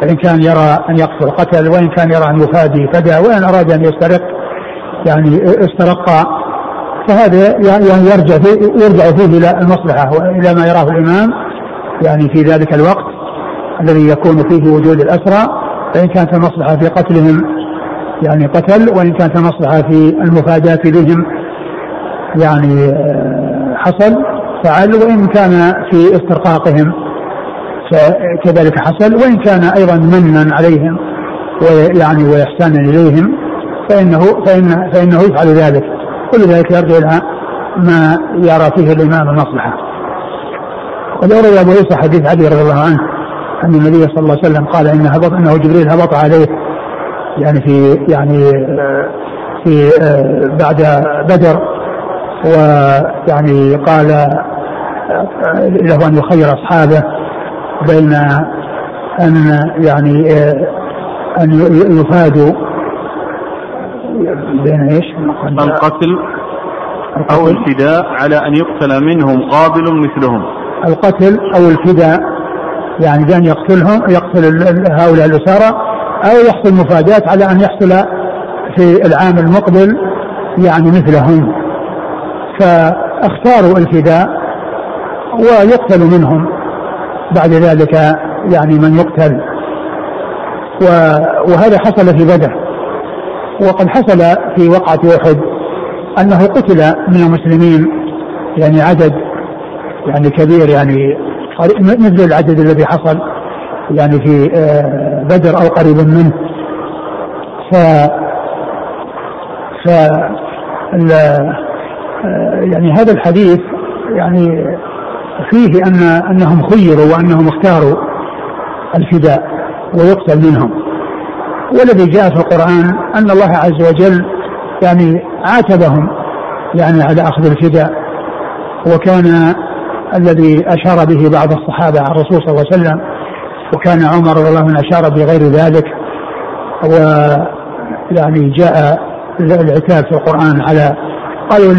فإن كان يرى أن يقتل قتل وإن كان يرى أن يفادي فدى وإن أراد أن يسترق يعني استرقى فهذا يعني يرجع فيه يرجع فيه إلى المصلحة وإلى ما يراه الإمام يعني في ذلك الوقت الذي يكون فيه وجود الأسرى. فإن كانت المصلحة في قتلهم يعني قتل وإن كانت المصلحة في المفاداه بهم يعني آه، حصل فعل وإن كان في استرقاقهم فكذلك حصل وإن كان أيضا منا عليهم ويعني واحسانا إليهم فإنه فإن فإنه يفعل ذلك ولذلك يرجع إلى ما يرى فيه الإمام المصلحة. وقد أورد أبو عيسى حديث علي رضي الله عنه أن النبي صلى الله عليه وسلم قال ان هبط إنه جبريل هبط عليه يعني في يعني في بعد بدر ويعني قال له أن يخير أصحابه بين أن يعني أن يفادوا بين إيش؟ القتل أو الفداء على أن يقتل منهم قابل مثلهم. القتل أو الفداء يعني بأن يقتلهم يقتل هؤلاء الاسارى أو يحصل مفادات على أن يحصل في العام المقبل يعني مثلهم. فاختاروا الفداء ويقتل منهم. بعد ذلك يعني من يقتل. وهذا حصل في بدر. وقد حصل في وقعة أحد أنه قتل من المسلمين يعني عدد يعني كبير يعني مثل العدد الذي حصل يعني في آه، بدر أو قريب منه. ف ف يعني هذا الحديث يعني فيه أن أنهم خيروا وأنهم اختاروا الفداء ويقتل منهم. والذي جاء في القرآن أن الله عز وجل يعني عاتبهم يعني على أخذ الفداء وكان الذي أشار به بعض الصحابة عن الرسول صلى الله عليه وسلم وكان عمر رضي الله عنه أشار بغير ذلك ويعني جاء العتاب في القرآن على قالوا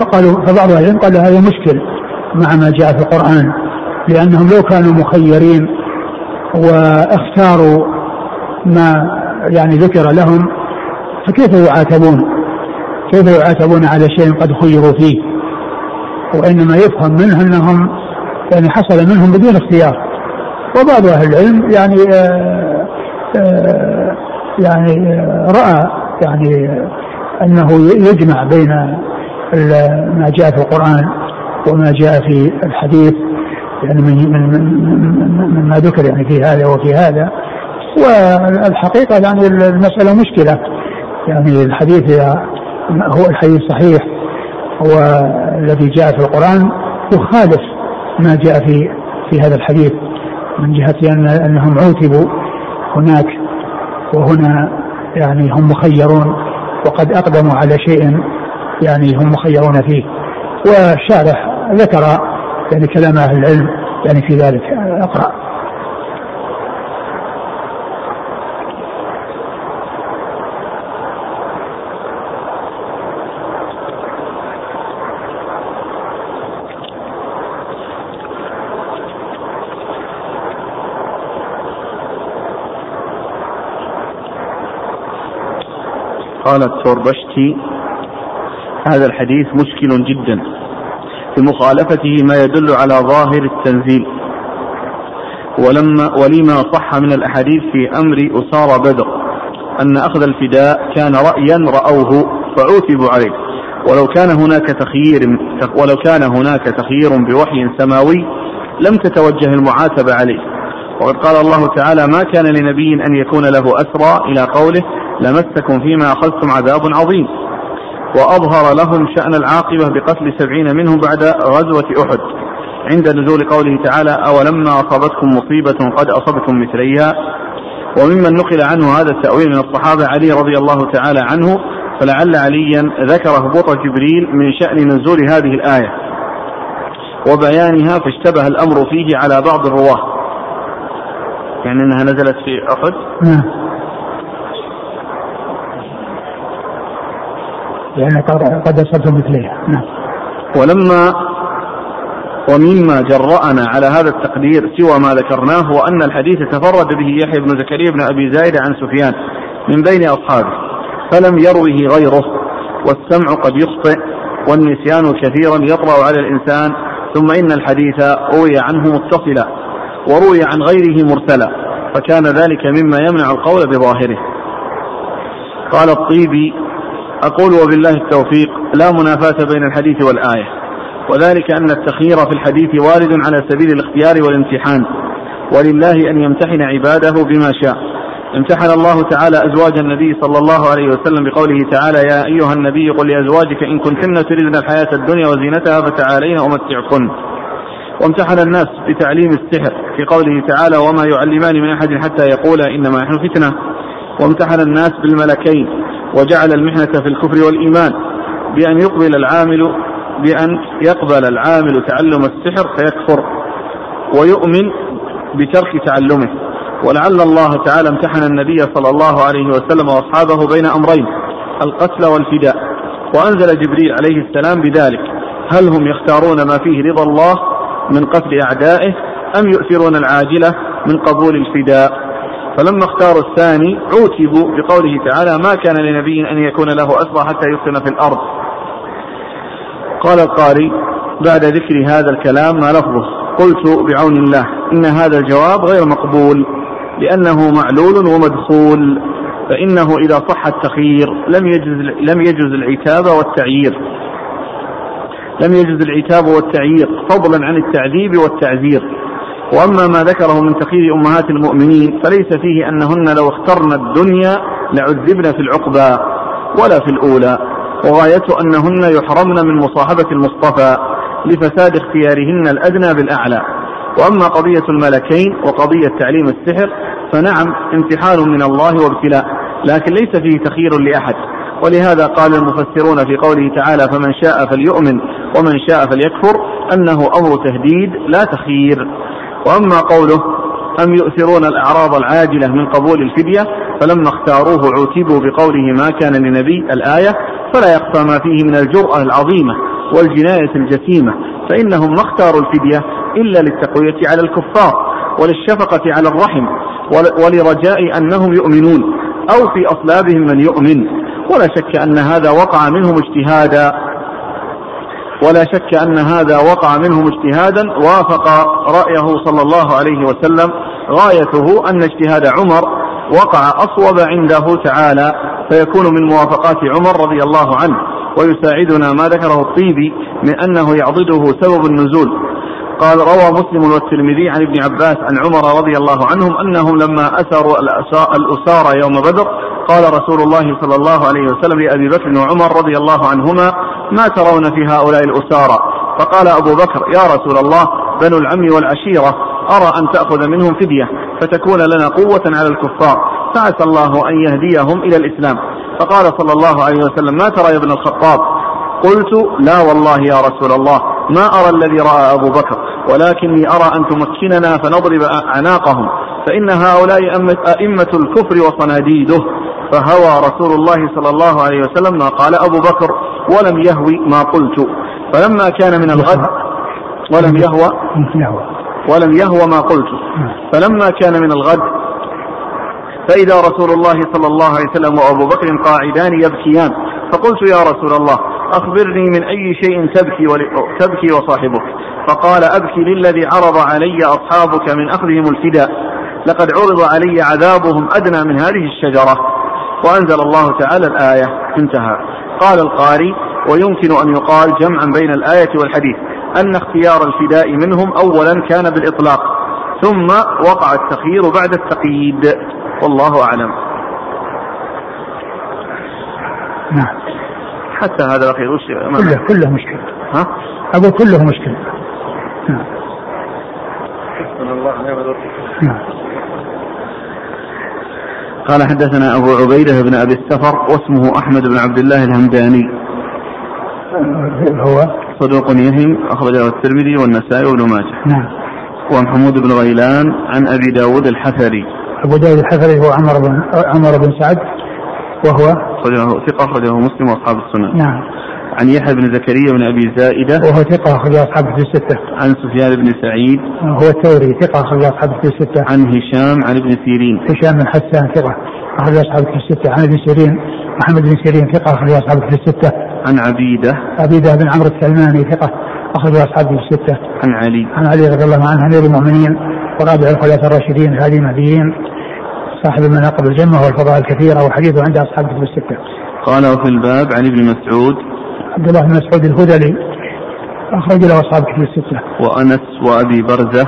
فقالوا فبعض العلم قال هذا مشكل مع ما جاء في القرآن لأنهم لو كانوا مخيرين واختاروا ما يعني ذكر لهم فكيف يعاتبون؟ كيف يعاتبون على شيء قد خيروا فيه؟ وإنما يفهم منه أنهم يعني حصل منهم بدون اختيار. وبعض أهل العلم يعني آآ آه، آآ آه، يعني آه، رأى يعني أنه يجمع بين ما جاء في القرآن وما جاء في الحديث يعني من من من, ما ذكر يعني في هذا وفي هذا. والحقيقة يعني المسألة مشكلة يعني الحديث هو الحديث صحيح والذي جاء في القرآن يخالف ما جاء في في هذا الحديث من جهة أن أنهم عوتبوا هناك وهنا يعني هم مخيرون. وقد أقدموا على شيء يعني هم مخيرون فيه. والشارح ذكر يعني كلام أهل العلم يعني في ذلك أقرأ. قال التوربشتي هذا الحديث مشكل جدا في مخالفته ما يدل على ظاهر التنزيل. ولما ولما صح من الأحاديث في أمر اسارى بدر أن أخذ الفداء كان رايا رأوه فعوتبوا عليه. ولو كان هناك تخيير ولو كان هناك تخيير بوحي سماوي لم تتوجه المعاتبة عليه. وقد قال الله تعالى ما كان لنبي أن يكون له أسرى إلى قوله لمسكم فيما أخذتم عذاب عظيم. وأظهر لهم شأن العاقبة بقتل سبعين منهم بعد غزوة أحد. عند نزول قوله تعالى أولما أصابتكم مصيبة قد أصبتم مثليها. وممن نقل عنه هذا التأويل من الصحابة علي رضي الله تعالى عنه فلعل عليا ذكر هبوط جبريل من شأن نزول هذه الآية. وبيانها فاشتبه الأمر فيه على بعض الرواة. يعني أنها نزلت في أحد؟ لأن قد أصبتم مثليها. نعم. ولما ومما جرأنا على هذا التقدير سوى ما ذكرناه هو أن الحديث تفرد به يحيى بن زكريا بن أبي زايد عن سفيان من بين أصحابه فلم يروه غيره والسمع قد يخطئ والنسيان كثيرا يطرأ على الإنسان ثم إن الحديث روي عنه متصلا وروي عن غيره مرسلا فكان ذلك مما يمنع القول بظاهره. قال الطيبي أقول وبالله التوفيق لا منافاة بين الحديث والآية. وذلك أن التخيير في الحديث وارد على سبيل الاختيار والامتحان. ولله أن يمتحن عباده بما شاء. امتحن الله تعالى أزواج النبي صلى الله عليه وسلم بقوله تعالى يا أيها النبي قل لأزواجك إن كنتن تردن الحياة الدنيا وزينتها فتعالين أمتعكن وامتحن الناس بتعليم السحر في قوله تعالى وما يعلمان من أحد حتى يقولا إنما نحن فتنة. وامتحن الناس بالملكين وجعل المحنة في الكفر والإيمان بأن يقبل العامل بأن يقبل العامل تعلم السحر فيكفر ويؤمن بترك تعلمه. ولعل الله تعالى امتحن النبي صلى الله عليه وسلم وأصحابه بين أمرين القتل والفداء. وأنزل جبريل عليه السلام بذلك. هل هم يختارون ما فيه رضا الله من قتل أعدائه أم يؤثرون العاجلة من قبول الفداء؟ فلما اختاروا الثاني عوتبوا بقوله تعالى ما كان لنبي أن يكون له أسرى حتى يسكن في الأرض. قال القاري بعد ذكر هذا الكلام ما لفظه؟ قلت بعون الله إن هذا الجواب غير مقبول لأنه معلول ومدخول فإنه إذا صح التخيير لم يجز لم يجز العتاب والتعيير. لم يجز العتاب والتعيير فضلا عن التعذيب والتعذير. وأما ما ذكره من تخيير أمهات المؤمنين فليس فيه أنهن لو اخترن الدنيا لعذبن في العقبى ولا في الأولى. وغايته أنهن يحرمن من مصاحبة المصطفى لفساد اختيارهن الأدنى بالأعلى. وأما قضية الملكين وقضية تعليم السحر فنعم امتحان من الله وابتلاء لكن ليس فيه تخيير لأحد. ولهذا قال المفسرون في قوله تعالى فمن شاء فليؤمن ومن شاء فليكفر أنه أمر تهديد لا تخيير وأما قوله أم يؤثرون الأعراض العاجلة من قبول الفدية فلما اختاروه عوتبوا بقوله ما كان لنبي الآية فلا يخفى ما فيه من الجرأة العظيمة والجناية الجسيمة فإنهم ما اختاروا الفدية إلا للتقوية على الكفار وللشفقة على الرحم ولرجاء أنهم يؤمنون أو في أصلابهم من يؤمن ولا شك أن هذا وقع منهم اجتهادا ولا شك أن هذا وقع منهم اجتهادا وافق رأيه صلى الله عليه وسلم. غايته أن اجتهاد عمر وقع أصوب عنده تعالى فيكون من موافقات عمر رضي الله عنه ويساعدنا ما ذكره الطيبي من أنه يعضده سبب النزول. قال روى مسلم والترمذي عن ابن عباس عن عمر رضي الله عنهم أنهم لما أسروا الأسارى يوم بدر قال رسول الله صلى الله عليه وسلم لأبي بكر وعمر رضي الله عنهما ما ترون في هؤلاء الأسارى؟ فقال أبو بكر يا رسول الله بنو العم والعشيرة أرى أن تأخذ منهم فدية فتكون لنا قوة على الكفار فعسى الله أن يهديهم إلى الإسلام. فقال صلى الله عليه وسلم ما ترى يا ابن الخطاب؟ قلت لا والله يا رسول الله ما أرى الذي رأى أبو بكر ولكني أرى أن تمكننا فنضرب أعناقهم فإن هؤلاء أئمة الكفر وصناديده. فهوى رسول الله صلى الله عليه وسلم ما قال أبو بكر ولم يهوي ما قلت. فلما كان من الغد ولم يهوى. ولم يهوى ما قلت. فلما كان من الغد فإذا رسول الله صلى الله عليه وسلم وأبو بكر قاعدان يبكيان فقلت يا رسول الله أخبرني من أي شيء تبكي تبكي وصاحبك. فقال أبكي للذي عرض علي أصحابك من أخذهم الفداء. لقد عرض علي عذابهم أدنى من هذه الشجرة. وأنزل الله تعالى الآية. انتهى. قال القاري ويمكن أن يقال جمعا بين الآية والحديث أن اختيار الفداء منهم أولا كان بالإطلاق ثم وقع التخيير بعد التقييد. والله أعلم. نعم. حتى هذا الأخير وش كله كله مشكلة. ها؟ أقول كله مشكلة. نعم. الله نعم. قال حدثنا أبو عبيدة بن أبي السفر واسمه أحمد بن عبد الله الهمداني. هو؟ صدوق يهم أخرجه الترمذي والنسائي وابن ماجه. نعم. ومحمود بن غيلان عن أبي داود الحفري. أبو داود الحفري هو عمر بن عمر بن سعد؟ وهو أخرجه ثقة أخرجه مسلم وأصحاب السنن نعم. عن يحيى بن زكريا بن أبي زائدة. وهو ثقة أخرج أصحابه في الستة. عن سفيان بن سعيد. هو الثوري ثقة أخرج أصحابه في الستة. عن هشام عن ابن سيرين. هشام بن حسان ثقة أخرج أصحابه في الستة. عن ابن سيرين محمد بن سيرين ثقة أخرج أصحابه في الستة. عن عبيدة. عبيدة بن عمرو السلماني ثقة أخرج أصحابه في الستة. عن علي. عن علي رضي الله عنه أمير المؤمنين ورابع الخلفاء الراشدين الهادي المهديين صاحب المناقب الجمة والفضائل الكثيرة وحديثه عند أصحاب الكتب الستة. قال وفي الباب عن ابن مسعود عبد الله بن مسعود الهذلي أخرج له أصحاب الكتب الستة. وأنس وأبي برزة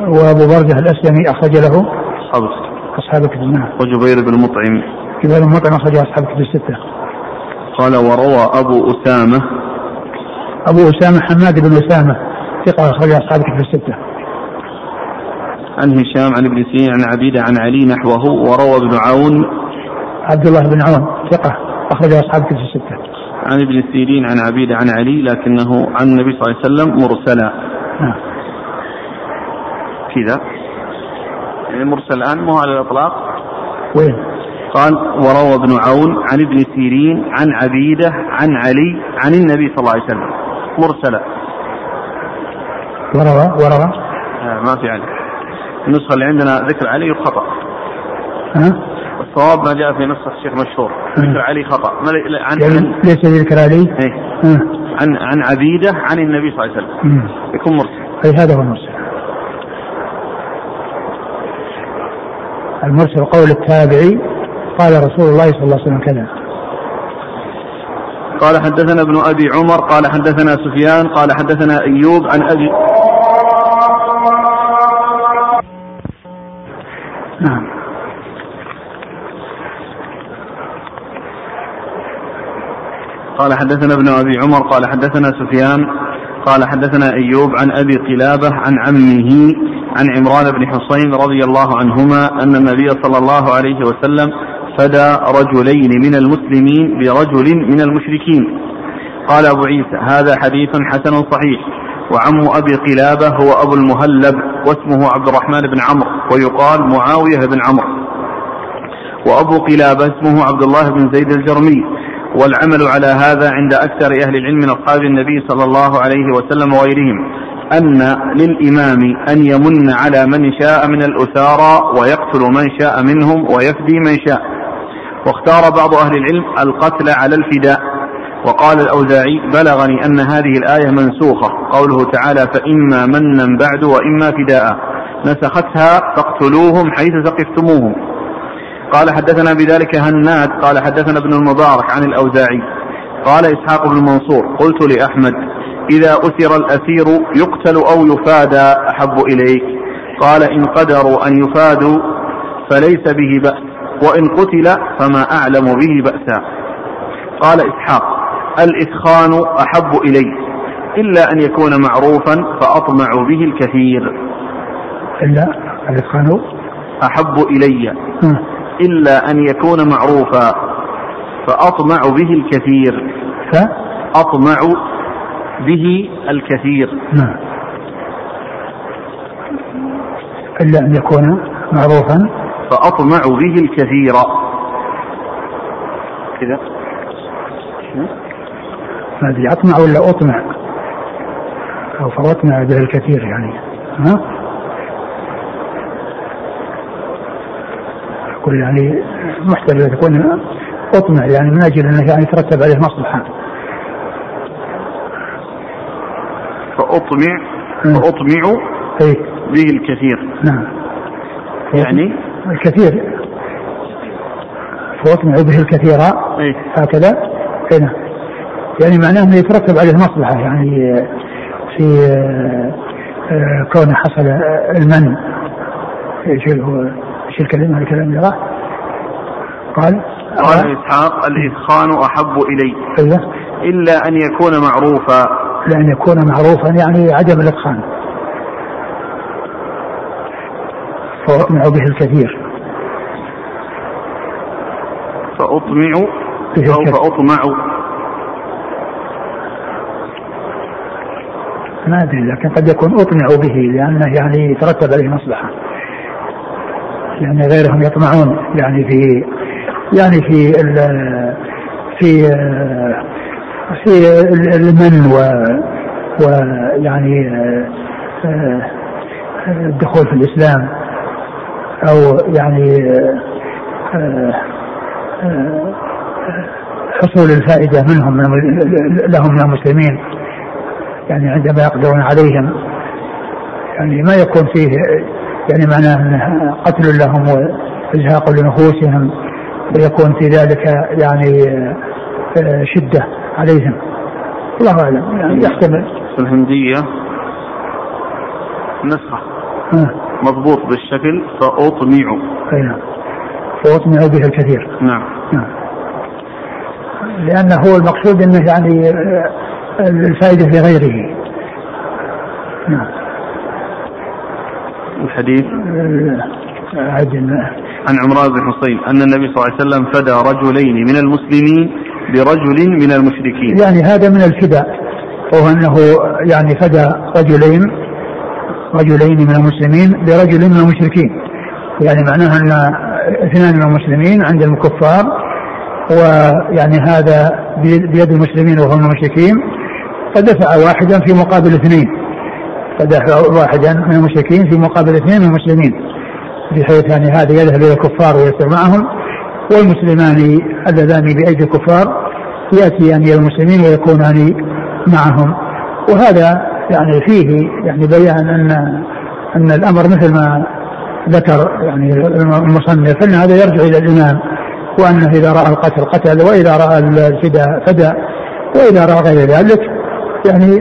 وأبو برزة الأسلمي أخرج له أصحاب الكتب. أصحاب الكتب نعم. وجبير بن مطعم كبار المطعم أخرج أصحاب الكتب الستة. قال وروى أبو أسامة أبو أسامة حماد بن أسامة ثقة أخرج أصحاب الكتب الستة. عن هشام عن ابن سيرين عن عبيدة عن علي نحوه وروى ابن عون. عبد الله بن عون ثقة أخرج أصحاب الكتب الستة. عن ابن سيرين عن عبيدة عن علي لكنه عن النبي صلى الله عليه وسلم مرسلا. نعم. كذا. يعني مرسل الآن مو على الإطلاق؟ وين؟ قال وروى ابن عون عن ابن سيرين عن عبيدة عن علي عن النبي صلى الله عليه وسلم. مرسلا. وروى وروى. آه ما في علي. النسخة اللي عندنا ذكر علي خطأ ها؟ الصواب ما جاء في نسخة الشيخ مشهور ذكر علي خطأ ما عن يعني عن, ليس ذكر علي. ها. عن عن عبيدة عن النبي صلى الله عليه وسلم مم. يكون مرسل أي هذا هو المرسل المرسل قول التابعي قال رسول الله صلى الله عليه وسلم كذا قال حدثنا ابن أبي عمر قال حدثنا سفيان قال حدثنا أيوب عن أبي نعم. قال حدثنا ابن أبي عمر قال حدثنا سفيان قال حدثنا أيوب عن أبي قلابة عن عمه عن عمران بن حصين رضي الله عنهما أن النبي صلى الله عليه وسلم فدى رجلين من المسلمين برجل من المشركين. قال أبو عيسى هذا حديث حسن صحيح. وعم أبي قلابة هو أبو المهلب واسمه عبد الرحمن بن عمرو ويقال معاوية بن عمرو. وأبو قلابة اسمه عبد الله بن زيد الجرمي. والعمل على هذا عند أكثر أهل العلم من أصحاب النبي صلى الله عليه وسلم وغيرهم أن للإمام أن يمن على من شاء من الأسارى ويقتل من شاء منهم ويفدي من شاء. واختار بعض أهل العلم القتل على الفداء. وقال الأوزاعي بلغني أن هذه الآية منسوخة. قوله تعالى فإما منا بعد وإما فداء. نسختها فاقتلوهم حيث ثقفتموهم. قال حدثنا بذلك هناد قال حدثنا ابن المبارك عن الأوزاعي. قال إسحاق بن منصور قلت لأحمد إذا أسر الأسير يقتل أو يفادى أحب إليك. قال إن قدروا أن يفادوا فليس به بأس وإن قتل فما أعلم به بأسا. قال إسحاق الإثخان أحب إلي إلا أن يكون معروفا فأطمع به الكثير. إلا الإتقان أحب إلي. إلا أن يكون معروفا فأطمع به الكثير. ف؟ أطمع به الكثير. نعم إلا أن يكون معروفا فأطمع به الكثير. كذا ما أدري أطمع ولا أطمع أو فأطمع به الكثير يعني. ها؟ أقول يعني محتمل تكون أطمع يعني من أجل أنه يعني يترتب عليه مصلحة فأطمع مم. فأطمع أي به الكثير. نعم. يعني؟ الكثير. فأطمع به الكثير. إيه. هكذا؟ هنا يعني معناه إنه يترتب عليه مصلحة يعني في آه، آه، كونه حصل المنع. إيش هو إيش الكلمة الكلام اللي راح قال؟ قال إسحاق الإثخان أحب إلي. أيوه إلا أن يكون معروفا. لأن يكون معروفا يعني عدم الاتقان فأطمع به الكثير. فأطمع فأطمع. ما أدري لكن قد يكون أطمع به لأنه يعني يترتب عليه مصلحة. لأن غيرهم يطمعون يعني في يعني في ال في في المن و ويعني الدخول في الإسلام أو يعني حصول الفائدة منهم من لهم من المسلمين يعني عندما يقدرون عليهم يعني ما يكون فيه يعني معناه قتل لهم وإزهاق لنفوسهم ويكون في ذلك يعني آه، شدة عليهم. الله أعلم. يعني يحتمل. الهندية نسخة مضبوط بالشكل فاطمع أي نعم. فاطمع به الكثير. نعم. نعم. لأنه هو المقصود إنه يعني آه، الفائدة في غيره نعم. الحديث؟ عن عمران بن حصين أن النبي صلى الله عليه وسلم فدى رجلين من المسلمين برجل من المشركين. يعني هذا من الفداء وهو أنه يعني فدى رجلين رجلين من المسلمين برجل من المشركين. يعني معناها أن اثنان من المسلمين عند الكفار ويعني هذا بيد المسلمين وهم المشركين. فدفع واحدا في مقابل اثنين. فدفع واحدا من المشركين في مقابل اثنين من المسلمين. بحيث يعني هذا يذهب إلى الكفار ويسير معهم والمسلمان اللذان بأيدي الكفار ياتيان إلى المسلمين ويكونان معهم. وهذا يعني فيه يعني بيان ان أن الأمر مثل ما ذكر يعني المصنف أن هذا يرجع إلى الامام وأنه إذا رأى القتل قتل وإذا رأى الفداء فدى وإذا رأى غير ذلك يعني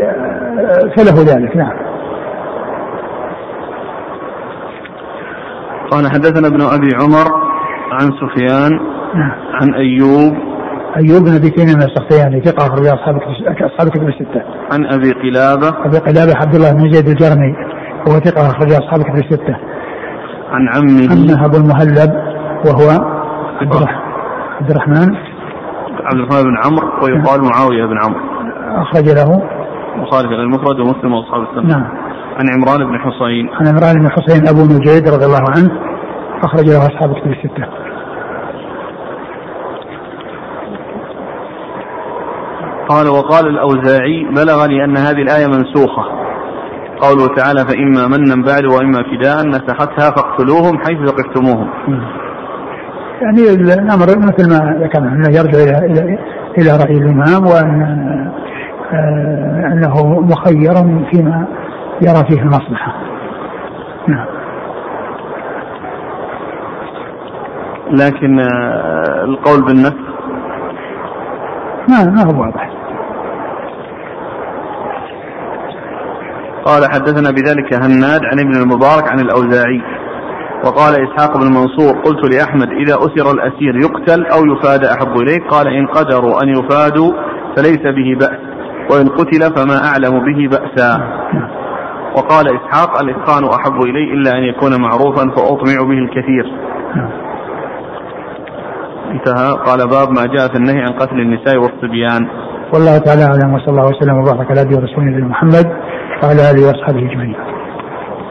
فله ذلك نعم قال حدثنا ابن أبي عمر عن سفيان نعم. عن أيوب أيوب بن أبي تيميه السختياني ثقة أخرج أصحاب أصحاب الكتب الستة. عن أبي قلابة أبي قلابة عبد الله بن زيد الجرمي هو ثقة أخرج أصحاب الكتب الستة. عن عمه عمه أبو المهلب وهو عبد الرحمن عبد الرحمن بن عمرو ويقال معاوية بن عمرو. اخرج له البخاري في المفرد ومسلم وأصحاب السنة. نعم. عن عمران بن حصين عن عمران بن حصين أبو نجيد رضي الله عنه اخرج له أصحاب كتب الستة. قال وقال الأوزاعي بلغني أن هذه الآية منسوخة. قوله تعالى فإما منا بعد وإما فداء نسختها فاقتلوهم حيث ثقفتموهم. يعني الأمر مثل ما ذكرنا أنه يرجع إلى إلى إلى رأي الإمام آه، أنه مخير فيما يرى فيه المصلحة. نعم. لكن آه، القول بالنفس؟ ما ما هو واضح. قال حدثنا بذلك هناد عن ابن المبارك عن الأوزاعي وقال إسحاق بن منصور قلت لأحمد إذا أسر الأسير يقتل أو يفاد أحب إليك قال إن قدروا أن يفادوا فليس به بأس. وإن قتل فما أعلم به بأسا. وقال إسحاق الإتقان أحب إلي إلا أن يكون معروفا فأطمع به الكثير. انتهى. قال باب ما جاء في النهي عن قتل النساء والصبيان. والله تعالى أعلم وصلى الله وسلم وبارك على نبينا رسول محمد وعلى آله وأصحابه أجمعين.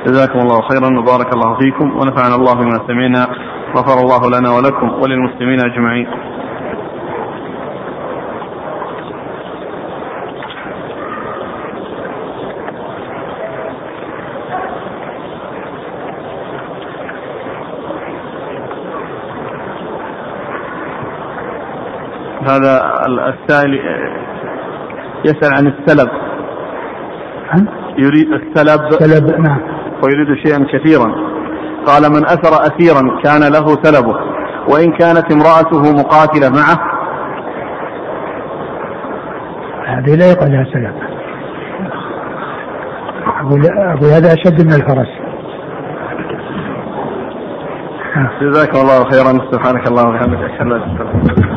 جزاكم الله خيرا وبارك الله فيكم ونفعنا الله بما سمعنا غفر الله لنا ولكم وللمسلمين أجمعين. هذا السائل يسأل عن السلب. يريد السلب. سلب نعم. ويريد شيئا كثيرا. قال من أثر أسيرا كان له سلبه وإن كانت امرأته مقاتلة معه. هذه لا يقال لها سلب. أقول هذا أشد من الفرس. جزاك الله خيرا. سبحانك اللهم وبحمدك. أشهد أن لا إله إلا أنت.